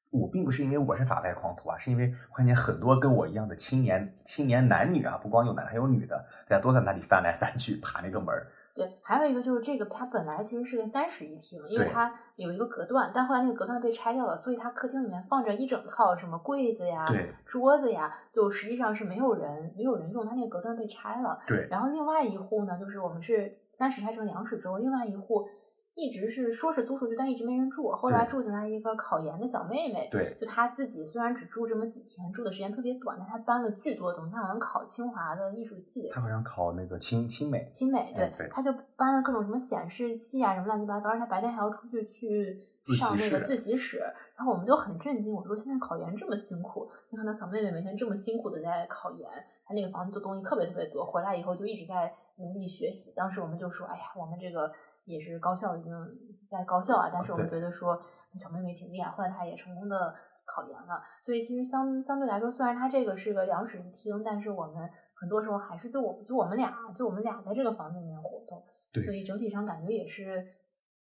我并不是因为我是法外狂徒啊，是因为看见很多跟我一样的青年青年男女啊，不光有男的还有女的，大家都在那里翻来翻去爬那个门。
对，还有一个就是这个，它本来其实是个三室一厅，因为它有一个隔断，但后来那个隔断被拆掉了，所以它客厅里面放着一整套什么柜子呀、桌子呀，就实际上是没有人没有人用，它那个隔断被拆了。
对，
然后另外一户呢，就是我们是三室拆成两室之后，另外一户。一直是说是租出去，但一直没人住。后来住进来一个考研的小妹妹，
对，
就她自己虽然只住这么几天，住的时间特别短，但她搬了巨多东西。她好像考清华的艺术系，
她好像考那个清清美，
清美，对，她就搬了各种什么显示器啊，什么乱七八糟。而且她白天还要出去去上那个自习室，然后我们就很震惊。我说现在考研这么辛苦，你看到小妹妹每天这么辛苦的在考研，她那个房子的东西特别特别多，回来以后就一直在努力学习。当时我们就说，哎呀，我们这个。也是高校已经在高校啊，但是我们觉得说小妹妹挺厉害，后来她也成功的考研了。所以其实相相对来说，虽然她这个是个两室一厅，但是我们很多时候还是就我就我们俩就我们俩在这个房子里面活动。
对，
所以整体上感觉也是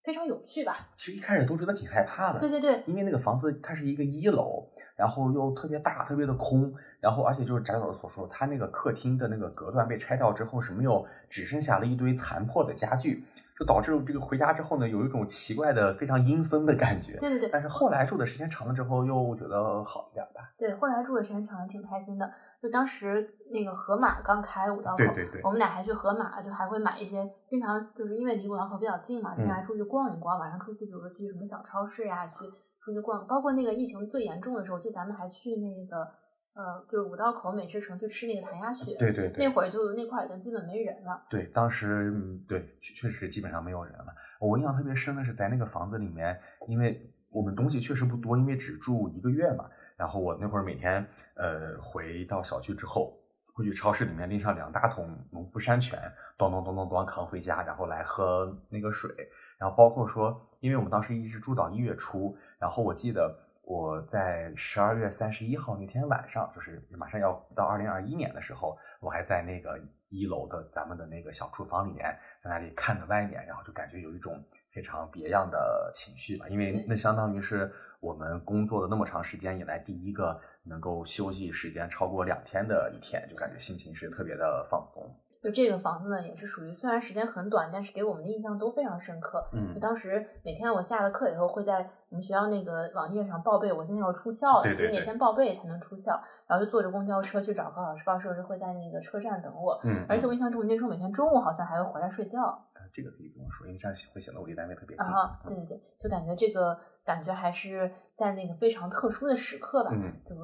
非常有趣吧。
其实一开始都觉得挺害怕的。
对对对，
因为那个房子它是一个一楼，然后又特别大，特别的空，然后而且就是翟老师所说，他那个客厅的那个隔断被拆掉之后是没有，只剩下了一堆残破的家具。就导致这个回家之后呢，有一种奇怪的、非常阴森的感觉。
对对对。
但是后来住的时间长了之后，又觉得好一点吧。
对，后来住的时间长了，挺开心的。就当时那个河马刚开五道口，
对对对，
我们俩还去河马，就还会买一些，经常就是因为离五道口比较近嘛，经常出去逛一逛。晚上出去，比如说去什么小超市呀，去出去逛。包括那个疫情最严重的时候，就咱们还去那个呃，就是五道口美食城去吃那个弹鸭血，
对对对，
那会儿就那块儿已经基本没人了。
对，当时对确实基本上没有人了。我印象特别深的是在那个房子里面，因为我们东西确实不多，因为只住一个月嘛。然后我那会儿每天呃回到小区之后，会去超市里面拎上两大桶农夫山泉，咚咚咚咚咚扛回家，然后来喝那个水。然后包括说，因为我们当时一直住到一月初，然后我记得。我在十二月三十一号那天晚上，就是马上要到二零二一年的时候，我还在那个一楼的咱们的那个小厨房里面，在那里看着外面，然后就感觉有一种非常别样的情绪吧，因为那相当于是我们工作的那么长时间以来第一个能够休息时间超过两天的一天，就感觉心情是特别的放松。
就这个房子呢，也是属于虽然时间很短，但是给我们的印象都非常深刻。
嗯，
就当时每天我下了课以后，会在我们学校那个网页上报备，我今天要出校了，
对
你得先报备才能出校。然后就坐着公交车去找高老师，高老师会在那个车站等我。
嗯，
而且我印象中，那时候每天中午好像还会回来睡觉。
这个可以不用说，因为这样会显得我离单位特别近。
啊，对对对，就感觉这个感觉还是在那个非常特殊的时刻吧。
嗯，
就。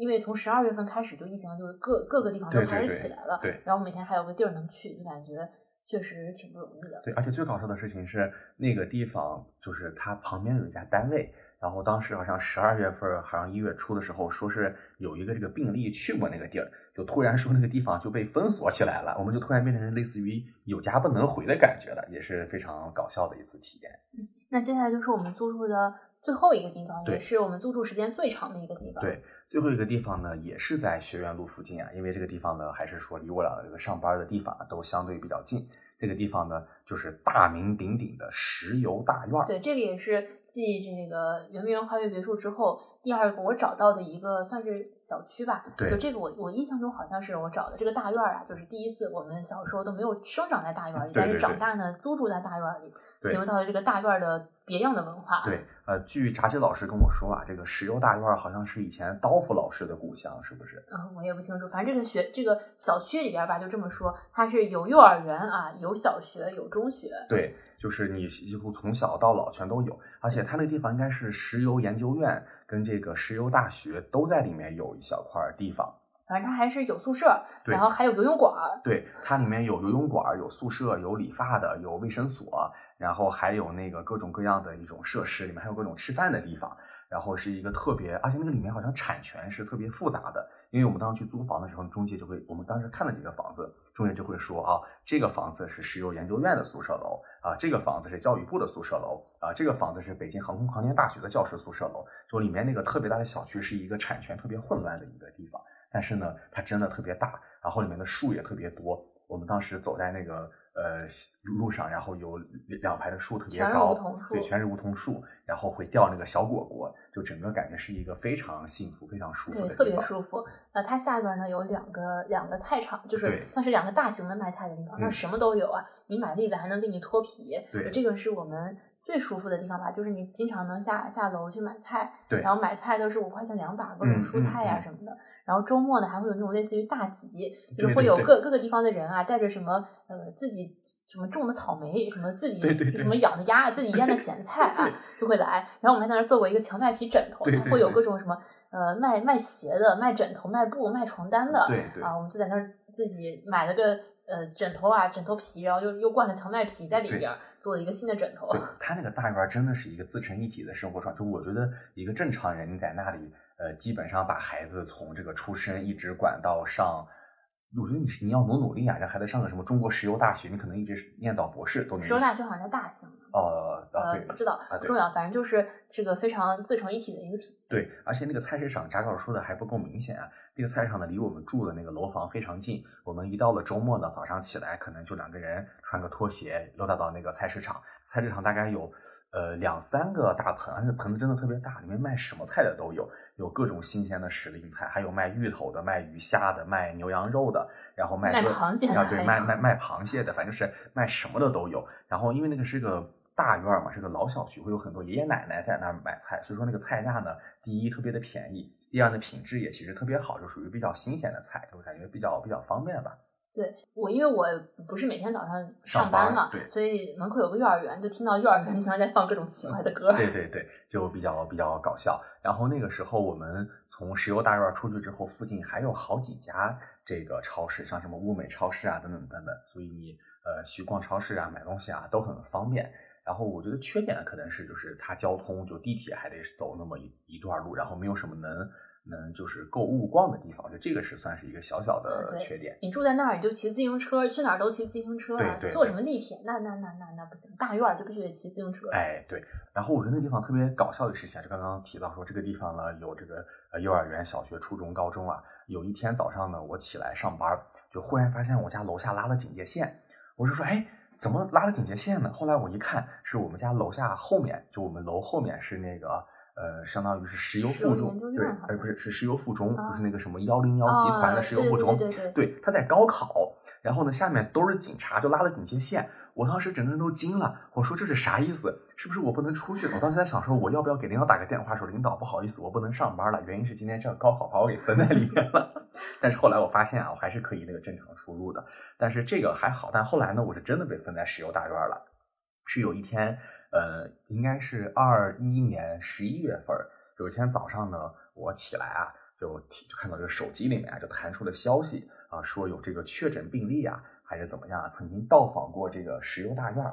因为从十二月份开始就疫情就各各个地方都开始起来了，
对，
然后每天还有个地儿能去，就感觉确实挺不容易的。
对，而且最搞笑的事情是那个地方就是它旁边有一家单位，然后当时好像十二月份，好像一月初的时候，说是有一个这个病例去过那个地儿，就突然说那个地方就被封锁起来了，我们就突然变成类似于有家不能回的感觉了，也是非常搞笑的一次体验。
嗯，那接下来就是我们租住的最后一个地方，也是我们租住时间最长的一个地方。
对。最后一个地方呢，也是在学院路附近啊，因为这个地方呢，还是说离我俩这个上班的地方都相对比较近。这个地方呢，就是大名鼎鼎的石油大院。
对，这个也是继这个圆明园花园别墅之后，第二个我找到的一个算是小区吧。
对，
就这个我我印象中好像是我找的这个大院啊，就是第一次我们小时候都没有生长在大院里，但是长大呢租住在大院里。体会到了这个大院的别样的文化。
对，呃，据炸鸡老师跟我说啊，这个石油大院好像是以前刀夫老师的故乡，是不是？
嗯，我也不清楚。反正这个学这个小区里边吧，就这么说，它是有幼儿园啊，有小学，有中学。
对，就是你几乎从小到老全都有，而且它那个地方应该是石油研究院跟这个石油大学都在里面有一小块地方。
反正它还是有宿舍，然后还有游泳馆。
对，它里面有游泳馆，有宿舍，有理发的，有卫生所，然后还有那个各种各样的一种设施，里面还有各种吃饭的地方。然后是一个特别，而且那个里面好像产权是特别复杂的，因为我们当时去租房的时候，中介就会，我们当时看了几个房子，中介就会说啊，这个房子是石油研究院的宿舍楼啊，这个房子是教育部的宿舍楼啊，这个房子是北京航空航天大学的教师宿舍楼，就里面那个特别大的小区是一个产权特别混乱的一个地方。但是呢，它真的特别大，然后里面的树也特别多。我们当时走在那个呃路上，然后有两排的树特别高，对，全是梧桐树，然后会掉那个小果果，就整个感觉是一个非常幸福、非常舒服的
对，特别舒服。那它下边呢有两个两个菜场，就是算是两个大型的卖菜的地方，那什么都有啊。你买栗子还能给你脱皮，
对，
这个是我们。最舒服的地方吧，就是你经常能下下楼去买菜，
对，
然后买菜都是五块钱两把，各种蔬菜呀什么的。然后周末呢，还会有那种类似于大集，就是会有各各个地方的人啊，带着什么呃自己什么种的草莓，什么自己什么养的鸭，自己腌的咸菜啊，就会来。然后我们还在那儿做过一个荞麦皮枕头，会有各种什么呃卖卖鞋的、卖枕头、卖布、卖床单的，
对对
啊，我们就在那儿自己买了个呃枕头啊、枕头皮，然后又又灌了荞麦皮在里边。做了一个新的枕头，
他那个大院真的是一个自成一体的生活状态。就我觉得一个正常人你在那里，呃，基本上把孩子从这个出生一直管到上。我觉得你是你要努努力啊，让孩子上个什么中国石油大学，你可能一直念到博士都能。
石油大学好像在大兴。
呃
呃，不知道，不重要，反正就是这个非常自成一体的一个体系。
对，而且那个菜市场，扎老师说的还不够明显啊。那个菜市场呢，离我们住的那个楼房非常近。我们一到了周末呢，早上起来可能就两个人穿个拖鞋溜达到那个菜市场。菜市场大概有呃两三个大棚，而且盆子真的特别大，里面卖什么菜的都有。有各种新鲜的时令菜，还有卖芋头的、卖鱼虾的、卖牛羊肉的，然后卖
螃蟹
啊，对，卖卖卖螃蟹的，反正是卖什么的都有。然后因为那个是个大院嘛，是个老小区，会有很多爷爷奶奶在那儿买菜，所以说那个菜价呢，第一特别的便宜，第二呢品质也其实特别好，就属于比较新鲜的菜，就感觉比较比较方便吧。
对我，因为我不是每天早上
上
班嘛，
对，
所以门口有个幼儿园，就听到幼儿园 经常在放各种奇怪的歌。
对对对，就比较比较搞笑。然后那个时候我们从石油大院出去之后，附近还有好几家这个超市，像什么物美超市啊等等等等，所以你呃去逛超市啊买东西啊都很方便。然后我觉得缺点可能是就是它交通就地铁还得走那么一一段路，然后没有什么能。能就是购物逛的地方，就这个是算是一个小小的缺点。
你住在那儿，你就骑自行车，去哪儿都骑自行车
啊。
坐什么地铁？那那那那那不行，大院就必须得骑自行车。
哎，对。然后我觉得那地方特别搞笑的事情，就刚刚提到说这个地方呢有这个呃幼儿园、小学、初中、高中啊。有一天早上呢，我起来上班，就忽然发现我家楼下拉了警戒线，我就说，哎，怎么拉了警戒线呢？后来我一看，是我们家楼下后面，就我们楼后面是那个。呃，相当于是石油附中，对，而不是是石油附中，就是那个什么幺零幺集团的石油附中，
对对
对，他在高考，然后呢，下面都是警察，就拉了警戒线，我当时整个人都惊了，我说这是啥意思？是不是我不能出去？我当时在想说，我要不要给领导打个电话说，领导不好意思，我不能上班了，原因是今天这个高考把我给分在里面了。但是后来我发现啊，我还是可以那个正常出入的，但是这个还好，但后来呢，我是真的被分在石油大院了，是有一天。呃，应该是二一年十一月份，有一天早上呢，我起来啊，就就看到这个手机里面啊，就弹出了消息啊，说有这个确诊病例啊，还是怎么样，曾经到访过这个石油大院。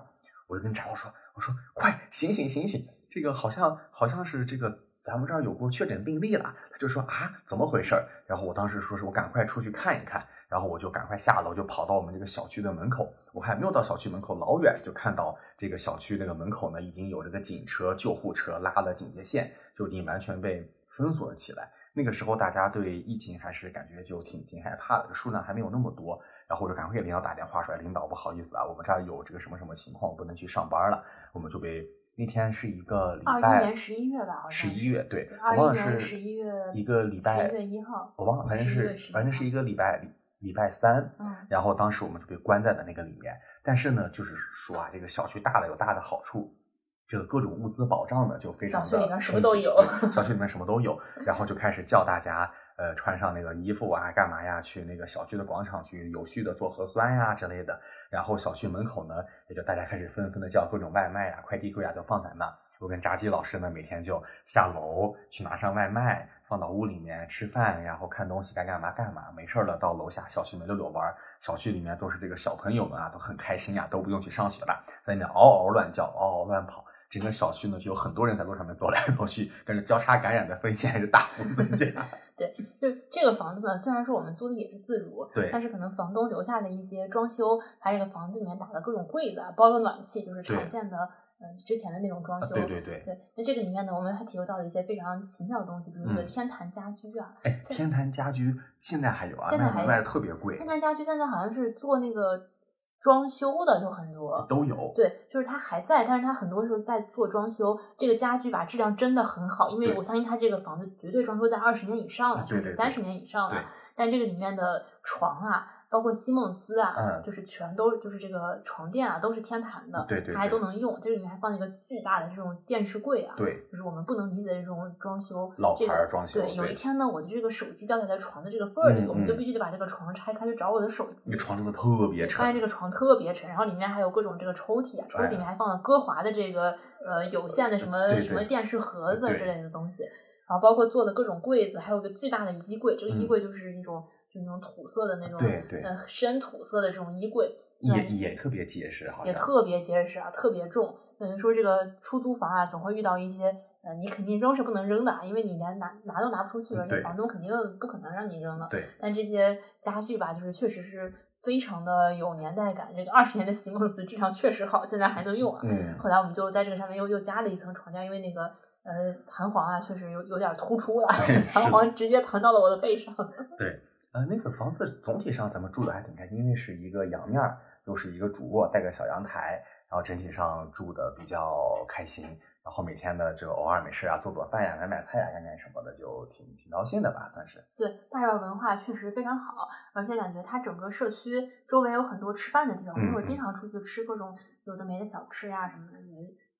我就跟柴火说，我说快醒醒醒醒，这个好像好像是这个咱们这儿有过确诊病例了。他就说啊，怎么回事儿？然后我当时说是我赶快出去看一看。然后我就赶快下楼，就跑到我们这个小区的门口。我还没有到小区门口，老远就看到这个小区那个门口呢，已经有这个警车、救护车拉了警戒线，就已经完全被封锁了起来。那个时候大家对疫情还是感觉就挺挺害怕的，数量还没有那么多。然后我就赶快给领导打电话说：“领导，不好意思啊，我们这儿有这个什么什么情况，不能去上班了。”我们就被那天是一个礼拜，
二一年十一月吧，
十一月对，
二
一年
十一月
一个礼拜，
十一月一号，
我忘了，反正是反正是一个礼拜。礼拜三，嗯，然后当时我们就被关在了那个里面。但是呢，就是说啊，这个小区大了有大的好处，这个各种物资保障呢就非常的。
小区里面什么都有。
小区里面什么都有，然后就开始叫大家，呃，穿上那个衣服啊，干嘛呀？去那个小区的广场去有序的做核酸呀之类的。然后小区门口呢，也就大家开始纷纷的叫各种外卖呀、快递柜啊，都放在那。我跟炸鸡老师呢，每天就下楼去拿上外卖，放到屋里面吃饭，然后看东西，该干嘛干嘛。没事了，到楼下小区里面溜溜弯。小区里面都是这个小朋友们啊，都很开心呀，都不用去上学了，在里面嗷嗷乱叫，嗷嗷乱跑。整个小区呢，就有很多人在路上面走来走去，跟着交叉感染的风险还是大幅增加。
对，就这个房子呢，虽然说我们租的也是自如，
对，
但是可能房东留下的一些装修，还这个房子里面打的各种柜子，包括暖气，就是常见的。嗯，之前的那种装修，
对对对，
对。那这个里面呢，我们还体会到了一些非常奇妙的东西，比如说天坛家居啊。
哎，天坛家居现在还有啊，
现在还
卖的特别贵。
天坛家居现在好像是做那个装修的，就很多
都有。
对，就是它还在，但是它很多时候在做装修。这个家居吧，质量真的很好，因为我相信它这个房子绝对装修在二十年以上了，甚至三十年以上了。但这个里面的床啊。包括西梦思啊，嗯，就是全都就是这个床垫啊，都是天坛的，
对对，
它还都能用。这个里面还放了一个巨大的这种电视柜啊，
对，
就是我们不能理解的这种装修，
老牌装修。
对，有一天呢，我的这个手机掉在床的这个缝儿里，我们就必须得把这个床拆开去找我的手机。
这床真的特别沉，
发现这个床特别沉，然后里面还有各种这个抽屉啊，抽屉里面还放了歌华的这个呃有线的什么什么电视盒子之类的东西，然后包括做的各种柜子，还有个巨大的衣柜，这个衣柜就是一种。就那种土色的那种，
对对，
嗯，深土色的这种衣柜，
也也特别结实，好像
也特别结实啊，特别重。等于说这个出租房啊，总会遇到一些，呃，你肯定扔是不能扔的，因为你连拿拿都拿不出去，而且房东肯定不可能让你扔了。
对。
但这些家具吧，就是确实是非常的有年代感。这个二十年的席梦思质量确实好，现在还能用啊。
嗯。
后来我们就在这个上面又又加了一层床垫，因为那个呃弹簧啊，确实有有点突出了，弹簧直接弹到了我的背上。
对。呃，那个房子总体上咱们住的还挺开心，因为是一个阳面儿，又是一个主卧，带个小阳台，然后整体上住的比较开心。然后每天呢，就偶尔没事啊，做做饭呀，买买菜呀，干干什么的，就挺挺高兴的吧，算是。
对，大院文化确实非常好，而且感觉它整个社区周围有很多吃饭的地方，我经常出去吃各种有的没的小吃呀什么的。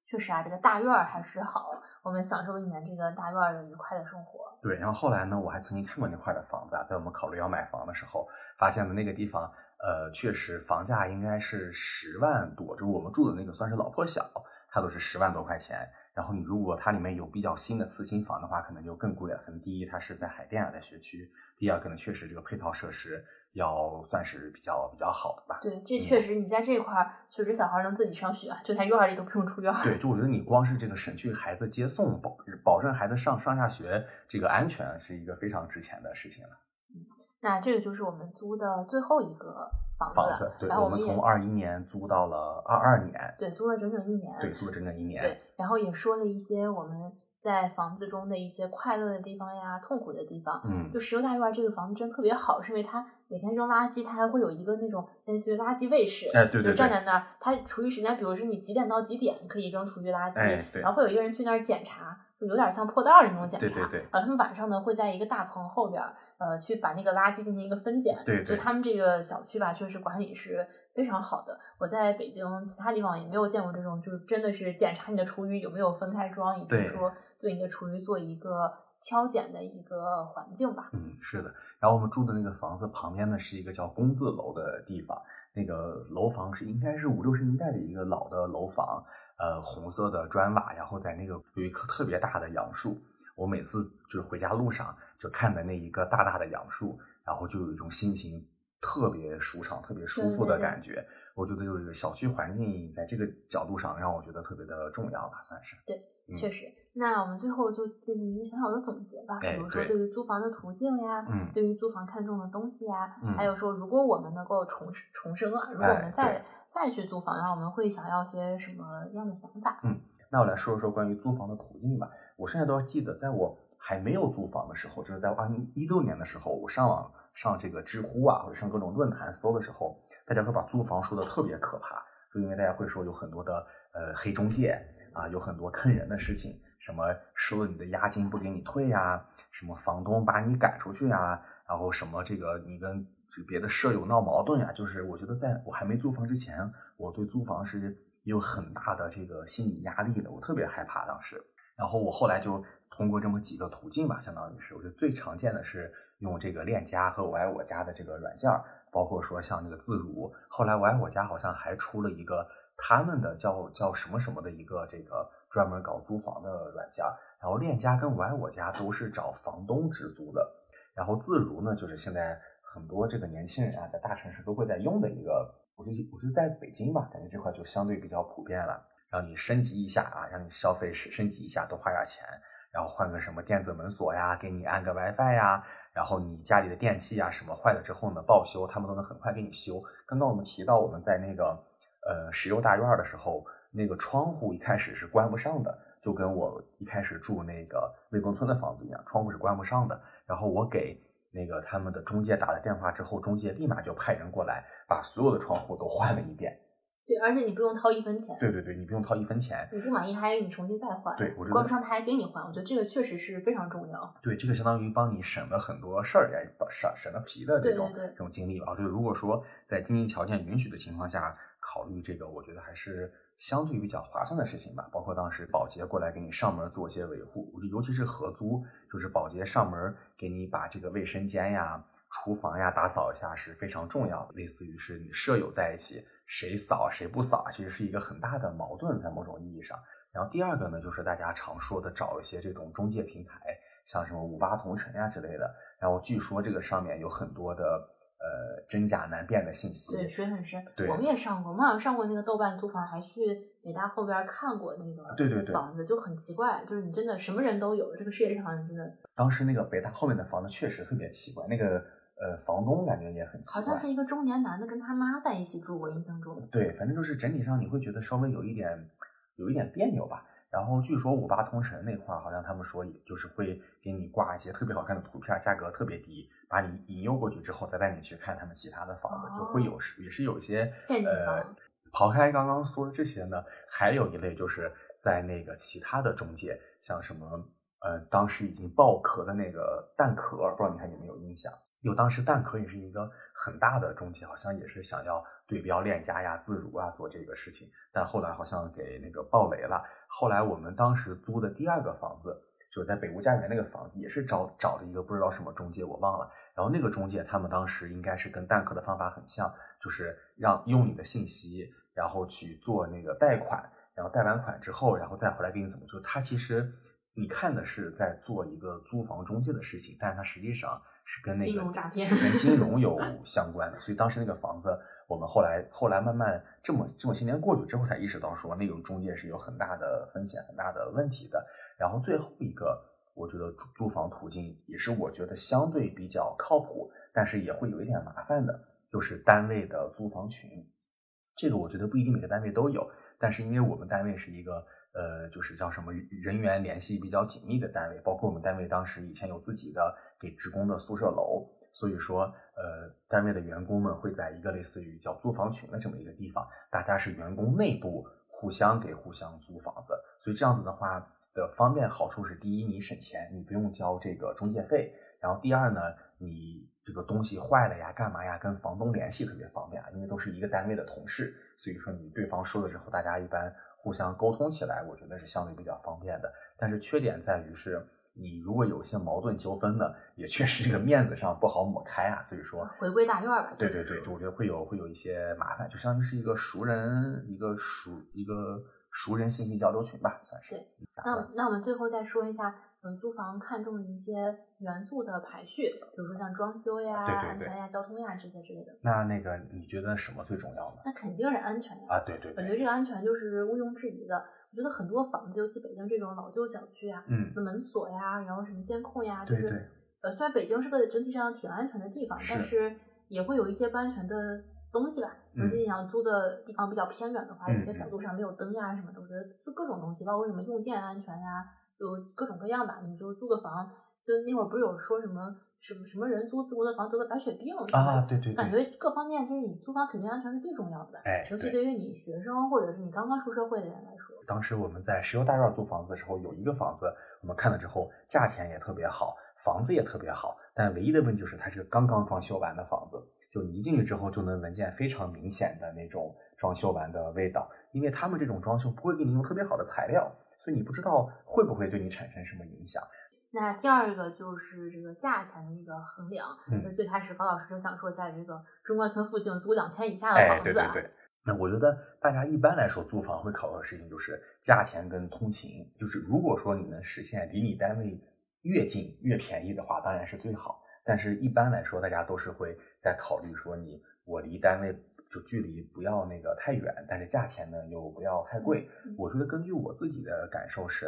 确实啊，这个大院儿还是好，我们享受一年这个大院儿的愉快的生活。
对，然后后来呢，我还曾经看过那块的房子啊，在我们考虑要买房的时候，发现的那个地方，呃，确实房价应该是十万多，就是我们住的那个算是老破小，它都是十万多块钱。然后你如果它里面有比较新的次新房的话，可能就更贵了。可能第一它是在海淀啊，在学区；第二可能确实这个配套设施要算是比较比较好的吧。
对，这确实你在这块儿，确实小孩能自己上学，就在院儿里都不用出院。
对，就我觉得你光是这个省去孩子接送，保保证孩子上上下学这个安全，是一个非常值钱的事情了。
嗯，那这个就是我们租的最后一个。
房子，对，我们从二一年租到了二二年，
对，租了整整一年，
对，租了整整一年，
对，然后也说了一些我们在房子中的一些快乐的地方呀，痛苦的地方，
嗯，
就石油大院这个房子真特别好，是因为它每天扔垃圾，它还会有一个那种类似于垃圾卫士，
哎，对对，
就站在那儿，它厨余时间，比如说你几点到几点可以扔厨余垃圾，
哎，
对，然后会有一个人去那儿检查，就有点像破道儿那种检查，
对对对，
然后他们晚上呢会在一个大棚后边。呃，去把那个垃圾进行一个分拣，
对，
就他们这个小区吧，确实管理是非常好的。我在北京其他地方也没有见过这种，就是真的是检查你的厨余有没有分开装，以及说对你的厨余做一个挑拣的一个环境吧。
嗯，是的。然后我们住的那个房子旁边呢，是一个叫工字楼的地方，那个楼房是应该是五六十年代的一个老的楼房，呃，红色的砖瓦，然后在那个有一棵特别大的杨树。我每次就是回家路上就看的那一个大大的杨树，然后就有一种心情特别舒畅、特别舒服的感觉。我觉得就是小区环境在这个角度上让我觉得特别的重要吧，算是。
对，确实。那我们最后就进行一个小小的总结吧，比如说对于租房的途径呀，
嗯，
对于租房看中的东西呀，
嗯，
还有说如果我们能够重重生啊，如果我们再再去租房，的话我们会想要些什么样的想法？
嗯，那我来说一说关于租房的途径吧。我现在都要记得，在我还没有租房的时候，就是在二零一六年的时候，我上网上这个知乎啊，或者上各种论坛搜的时候，大家会把租房说的特别可怕，就因为大家会说有很多的呃黑中介啊，有很多坑人的事情，什么收了你的押金不给你退呀，什么房东把你赶出去呀，然后什么这个你跟别的舍友闹矛盾呀，就是我觉得在我还没租房之前，我对租房是有很大的这个心理压力的，我特别害怕当时。然后我后来就通过这么几个途径吧，相当于是，我觉得最常见的是用这个链家和我爱我家的这个软件包括说像那个自如，后来我爱我家好像还出了一个他们的叫叫什么什么的一个这个专门搞租房的软件然后链家跟我爱我家都是找房东直租的，然后自如呢，就是现在很多这个年轻人啊，在大城市都会在用的一个，我觉得我觉得在北京吧，感觉这块就相对比较普遍了。让你升级一下啊，让你消费升升级一下，多花点钱，然后换个什么电子门锁呀，给你安个 WiFi 呀，然后你家里的电器啊什么坏了之后呢，报修他们都能很快给你修。刚刚我们提到我们在那个呃石油大院的时候，那个窗户一开始是关不上的，就跟我一开始住那个魏公村的房子一样，窗户是关不上的。然后我给那个他们的中介打了电话之后，中介立马就派人过来，把所有的窗户都换了一遍。
对，而且你不用掏一分钱。
对对对，你不用掏一分钱。
你不满意，他还给你重新再换。
对，我
关不上他还给你换，我觉得这个确实是非常重要。
对，这个相当于帮你省了很多事儿，也省省了皮的这种这种经历吧。就如果说在经济条件允许的情况下考虑这个，我觉得还是相对比较划算的事情吧。包括当时保洁过来给你上门做一些维护，尤其是合租，就是保洁上门给你把这个卫生间呀。厨房呀，打扫一下是非常重要的，类似于是你舍友在一起，谁扫谁不扫，其实是一个很大的矛盾，在某种意义上。然后第二个呢，就是大家常说的找一些这种中介平台，像什么五八同城呀之类的。然后据说这个上面有很多的。呃，真假难辨的信息，
对，水很深。
对，
我们也上过，我们好像上过那个豆瓣租房，还去北大后边看过那个，
对对对，
房子就很奇怪，就是你真的什么人都有，这个世界上真的。
当时那个北大后面的房子确实特别奇怪，那个呃房东感觉也很奇怪，
好像是一个中年男的跟他妈在一起住，我印象中。
对，反正就是整体上你会觉得稍微有一点，有一点别扭吧。然后据说五八同城那块儿，好像他们说，也就是会给你挂一些特别好看的图片，价格特别低，把你引诱过去之后，再带你去看他们其他的房子，就会有是也是有一些呃，刨开刚刚说的这些呢，还有一类就是在那个其他的中介，像什么呃，当时已经爆壳的那个蛋壳，不知道你还有没有印象？有当时蛋壳也是一个很大的中介，好像也是想要对标链家呀、自如啊做这个事情，但后来好像给那个爆雷了。后来我们当时租的第二个房子，就是在北屋家园那个房子，也是找找了一个不知道什么中介，我忘了。然后那个中介他们当时应该是跟蛋壳的方法很像，就是让用你的信息，然后去做那个贷款，然后贷完款之后，然后再回来给你怎么做。他其实你看的是在做一个租房中介的事情，但是他实际上是跟那个
金融诈骗
是跟金融有相关的。所以当时那个房子，我们后来后来慢慢这么这么些年过去之后，才意识到说那种中介是有很大的风险、很大的问题的。然后最后一个，我觉得租租房途径也是我觉得相对比较靠谱，但是也会有一点麻烦的，就是单位的租房群。这个我觉得不一定每个单位都有，但是因为我们单位是一个。呃，就是叫什么人员联系比较紧密的单位，包括我们单位当时以前有自己的给职工的宿舍楼，所以说，呃，单位的员工们会在一个类似于叫租房群的这么一个地方，大家是员工内部互相给互相租房子，所以这样子的话的方便好处是，第一你省钱，你不用交这个中介费，然后第二呢，你这个东西坏了呀，干嘛呀，跟房东联系特别方便啊，因为都是一个单位的同事，所以说你对方说了之后，大家一般。互相沟通起来，我觉得是相对比较方便的。但是缺点在于是，你如果有些矛盾纠纷呢，也确实这个面子上不好抹开啊。所以说，
回归大院吧。
对对对，我觉得会有会有一些麻烦，就相当于是一个熟人，一个熟一个熟人信息交流群吧，算是。
对，那那我们最后再说一下。嗯，租房看中的一些元素的排序，比如说像装修呀、安全呀、交通呀这些之类的。
那那个你觉得什么最重要呢？
那肯定是安全呀！
啊，对对。
我觉得这个安全就是毋庸置疑的。我觉得很多房子，尤其北京这种老旧小区啊，
嗯，
门锁呀，然后什么监控呀，
就
是呃，虽然北京是个整体上挺安全的地方，但是也会有一些不安全的东西吧。尤其你想租的地方比较偏远的话，有些小路上没有灯呀什么的，我觉得就各种东西，包括什么用电安全呀。就各种各样吧，你就租个房，就那会儿不是有说什么什么什么人租自国的房得了白血病
啊？对对，
感觉各方面就是你租房肯定安全是最重要的，
哎，
尤其对于你学生或者是你刚刚出社会的人来说。
当时我们在石油大院租房子的时候，有一个房子，我们看了之后，价钱也特别好，房子也特别好，但唯一的问题就是它是个刚刚装修完的房子，就你一进去之后就能闻见非常明显的那种装修完的味道，因为他们这种装修不会给你用特别好的材料。所以你不知道会不会对你产生什么影响？
那第二个就是这个价钱的一个衡量。
嗯，
最开始高老师就想说，在这个中关村附近租两千以下的房子。
对对对。那我觉得大家一般来说租房会考虑的事情就是价钱跟通勤。就是如果说你能实现离你单位越近越便宜的话，当然是最好。但是一般来说，大家都是会在考虑说你我离单位。就距离不要那个太远，但是价钱呢又不要太贵。我觉得根据我自己的感受是，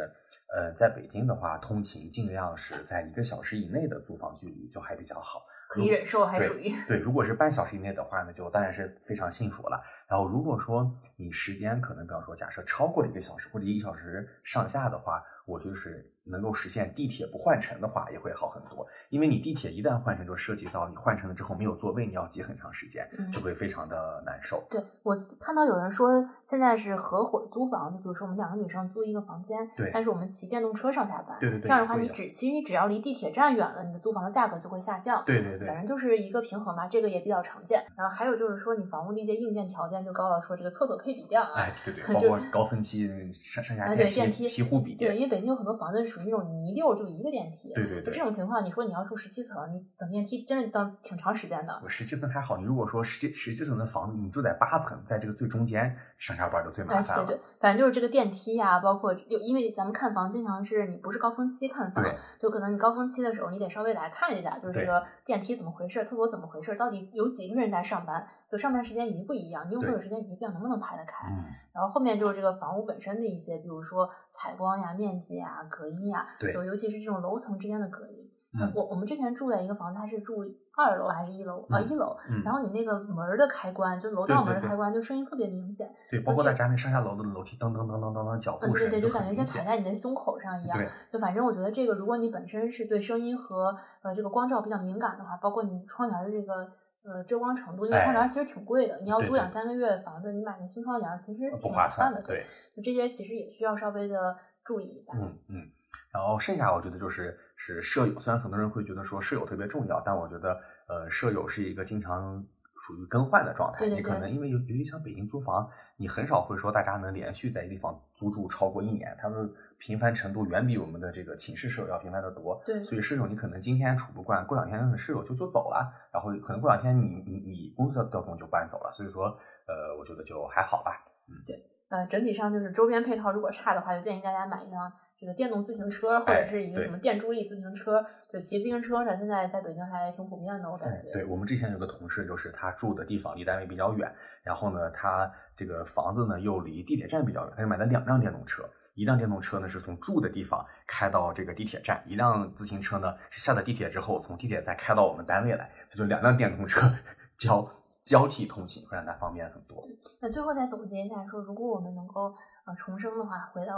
呃，在北京的话，通勤尽量是在一个小时以内的租房距离就还比较好，
可以忍受，还属于
对。如果是半小时以内的话呢，就当然是非常幸福了。然后如果说你时间可能，比方说假设超过了一个小时或者一个小时上下的话，我就是能够实现地铁不换乘的话，也会好很多。因为你地铁一旦换乘，就涉及到你换乘了之后没有座位，你要挤很长时间，就会非常的难受。
对我看到有人说，现在是合伙租房，就比如说我们两个女生租一个房间，
对，
但是我们骑电动车上下班，
对对对，
这样的话你只其实你只要离地铁站远了，你的租房的价格就会下降。
对对对，
反正就是一个平衡吧，这个也比较常见。然后还有就是说，你房屋的一些硬件条件，就高了说这个厕所配比掉啊，
哎对对，包括高峰期上上下电
梯
梯户比电，
对，因为北京有很多房子是。那种泥溜就一个电梯，
对对对，
这种情况，你说你要住十七层，你等电梯真的等挺长时间的。
我十七层还好，你如果说十十七层的房子，你住在八层，在这个最中间，上下班就最麻烦
了。对对，反正就是这个电梯呀，包括有，因为咱们看房经常是你不是高峰期看房，就可能你高峰期的时候，你得稍微来看一下，就是这个电梯怎么回事，厕所怎么回事，到底有几个人在上班，就上班时间一不一样，你用厕所时间一不一样，能不能排得开？然后后面就是这个房屋本身的一些，比如说采光呀、面积呀、隔音呀，
对，
尤其是这种楼层之间的隔音。我我们之前住在一个房子，它是住二楼还是一楼啊？一楼。然后你那个门的开关，就楼道门的开关，就声音特别明显。
对，包括在家里上下楼的楼梯，噔噔噔噔噔噔脚步声，
对对，就感觉在踩在你的胸口上一样。就反正我觉得这个，如果你本身是对声音和呃这个光照比较敏感的话，包括你窗帘的这个。呃，遮光程度，因为窗帘其实挺贵的，你要租两三个月房子，你买个新窗帘其实挺划算的。
对，
就这些其实也需要稍微的注意一下。
嗯嗯，然后剩下我觉得就是是舍友，虽然很多人会觉得说舍友特别重要，但我觉得呃舍友是一个经常属于更换的状态。
对对
你可能因为尤尤其像北京租房，你很少会说大家能连续在一个地方租住超过一年，他们频繁程度远比我们的这个寝室舍友要频繁的多。
对
所以舍友你可能今天处不惯，过两天舍友就就走了，然后可能过两天你你你工作调动就搬走了。所以说，呃，我觉得就还好吧。
嗯，对呃，整体上就是周边配套如果差的话，就建议大家买一辆这个电动自行车，或者是一个什么电助力自行车。就骑自行车呢，现在在北京还挺普遍的，我感觉。
对我们之前有个同事，就是他住的地方离单位比较远，然后呢，他这个房子呢又离地铁站比较远，他就买了两辆电动车。一辆电动车呢是从住的地方开到这个地铁站，一辆自行车呢是下了地铁之后从地铁再开到我们单位来，他就两辆电动车 交交替通勤，会让他方便很多。
那最后再总结一下说，如果我们能够呃重生的话，回到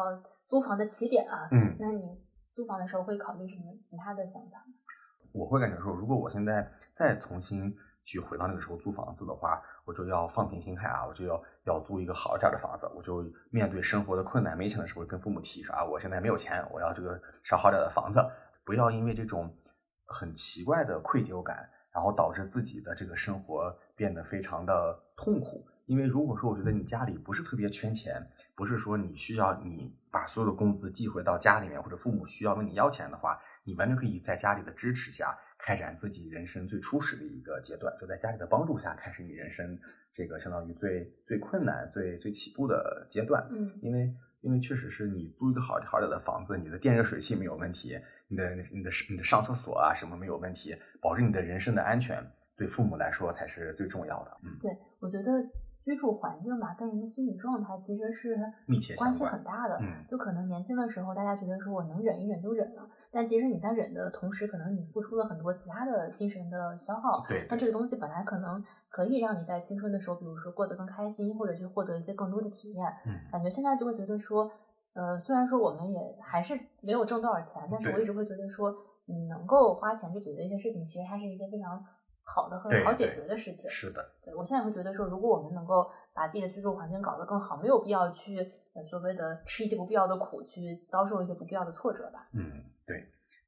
租房的起点啊，
嗯，
那你租房的时候会考虑什么其他的想法吗？
我会感觉说，如果我现在再重新去回到那个时候租房子的话，我就要放平心态啊，我就要要租一个好一点的房子，我就面对生活的困难没钱的时候，跟父母提说啊，我现在没有钱，我要这个稍好点的房子，不要因为这种很奇怪的愧疚感，然后导致自己的这个生活变得非常的痛苦。因为如果说我觉得你家里不是特别缺钱，不是说你需要你把所有的工资寄回到家里面，或者父母需要问你要钱的话，你完全可以在家里的支持下开展自己人生最初始的一个阶段，就在家里的帮助下开始你人生这个相当于最最困难、最最起步的阶段。
嗯
因为因为确实是你租一个好好点的房子，你的电热水器没有问题，你的你的你的上厕所啊什么没有问题，保证你的人身的安全，对父母来说才是最重要的。嗯，
对，我觉得居住环境吧，跟人的心理状态其实是
密切
关系很大的。
嗯
就可能年轻的时候，大家觉得说我能忍一忍就忍了，但其实你在忍的同时，可能你付出了很多其他的精神的消耗。
对
那这个东西本来可能可以让你在青春的时候，比如说过得更开心，或者去获得一些更多的体验。
嗯
感觉现在就会觉得说，呃，虽然说我们也还是没有挣多少钱，但是我一直会觉得说，你能够花钱去解决一些事情，其实它是一件非常好的、
和
好解决的事情。
是的，
对我现在会觉得说，如果我们能够把自己的居住环境搞得更好，没有必要去呃所谓的吃一些不必要的苦，去遭受一些不必要的挫折吧。
嗯，对。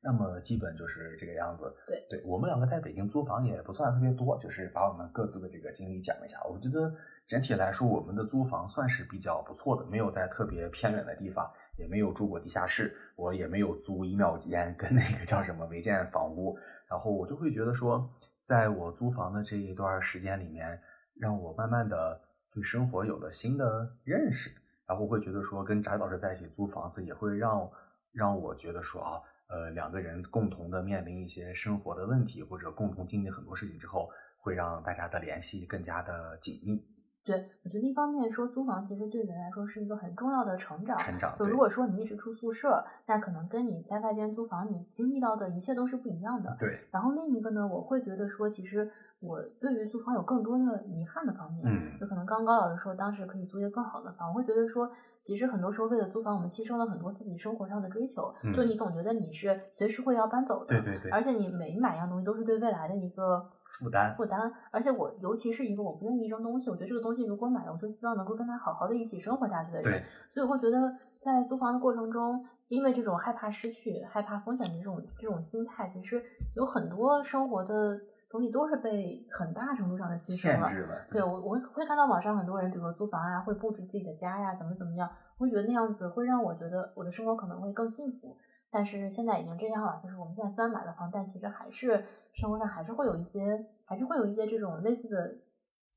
那么基本就是这个样子。
对，
对我们两个在北京租房也不算特别多，就是把我们各自的这个经历讲一下。我觉得整体来说，我们的租房算是比较不错的，没有在特别偏远的地方，也没有住过地下室，我也没有租衣帽间跟那个叫什么违建房屋。然后我就会觉得说，在我租房的这一段时间里面，让我慢慢的对生活有了新的认识。然后会觉得说，跟翟老师在一起租房子，也会让让我觉得说啊，呃，两个人共同的面临一些生活的问题，或者共同经历很多事情之后，会让大家的联系更加的紧密。
对，我觉得一方面说租房其实对人来说是一个很重要的成长。
成长
就如果说你一直住宿舍，那可能跟你在外边租房，你经历到的一切都是不一样的。
对，
然后另一个呢，我会觉得说，其实我对于租房有更多的遗憾的方面。
嗯
就可能刚刚高老师说，当时可以租一个更好的房，我会觉得说，其实很多时候为了租房，我们牺牲了很多自己生活上的追求。
嗯
就你总觉得你是随时会要搬走的，
对对对
而且你每买一样东西都是对未来的一个
负担
负担。而且我尤其是一个我不愿意扔东西，我觉得这个东西如果买了，我就希望能够跟他好好的一起生活下去的人。
对，
所以我会觉得在租房的过程中，因为这种害怕失去、害怕风险的这种这种心态，其实有很多生活的东西都是被很大程度上的牺牲了。对我，我会看到网上很多人，比如说租房啊，会布置自己的家呀，怎么怎么样，我会觉得那样子会让我觉得我的生活可能会更幸福。但是现在已经这样了，就是我们现在虽然买了房，但其实还是生活上还是会有一些，还是会有一些这种类似的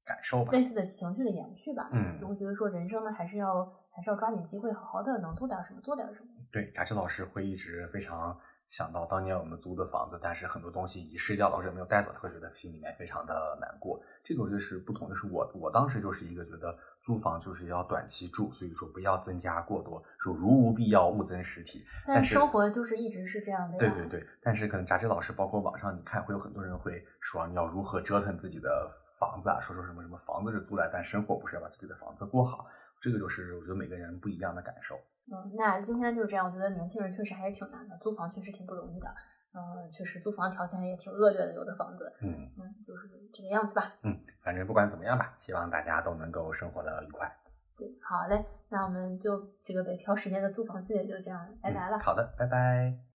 感受吧
类似的情绪的延续吧。
嗯
就会觉得说人生呢，还是要还是要抓紧机会，好好的能做点什么做点什么。
对，贾志老师会一直非常想到当年我们租的房子，但是很多东西遗失掉了或者没有带走，他会觉得心里面非常的难过。这个我觉得是不同，就是我我当时就是一个觉得租房就是要短期住，所以说不要增加过多，说如无必要勿增实体。但是
生活就是一直是这样的呀。
对对对，但是可能扎志老师，包括网上你看，会有很多人会说你要如何折腾自己的房子啊，说说什么什么房子是租来，但生活不是要把自己的房子过好。这个就是我觉得每个人不一样的感受。
嗯，那今天就是这样。我觉得年轻人确实还是挺难的，租房确实挺不容易的。嗯，确实租房条件也挺恶劣的，有的房子。
嗯
嗯，就是这个样子吧。
嗯，反正不管怎么样吧，希望大家都能够生活的愉快。
对，好嘞，那我们就这个北漂十年的租房记也就这样，拜拜了。
嗯好的，拜拜。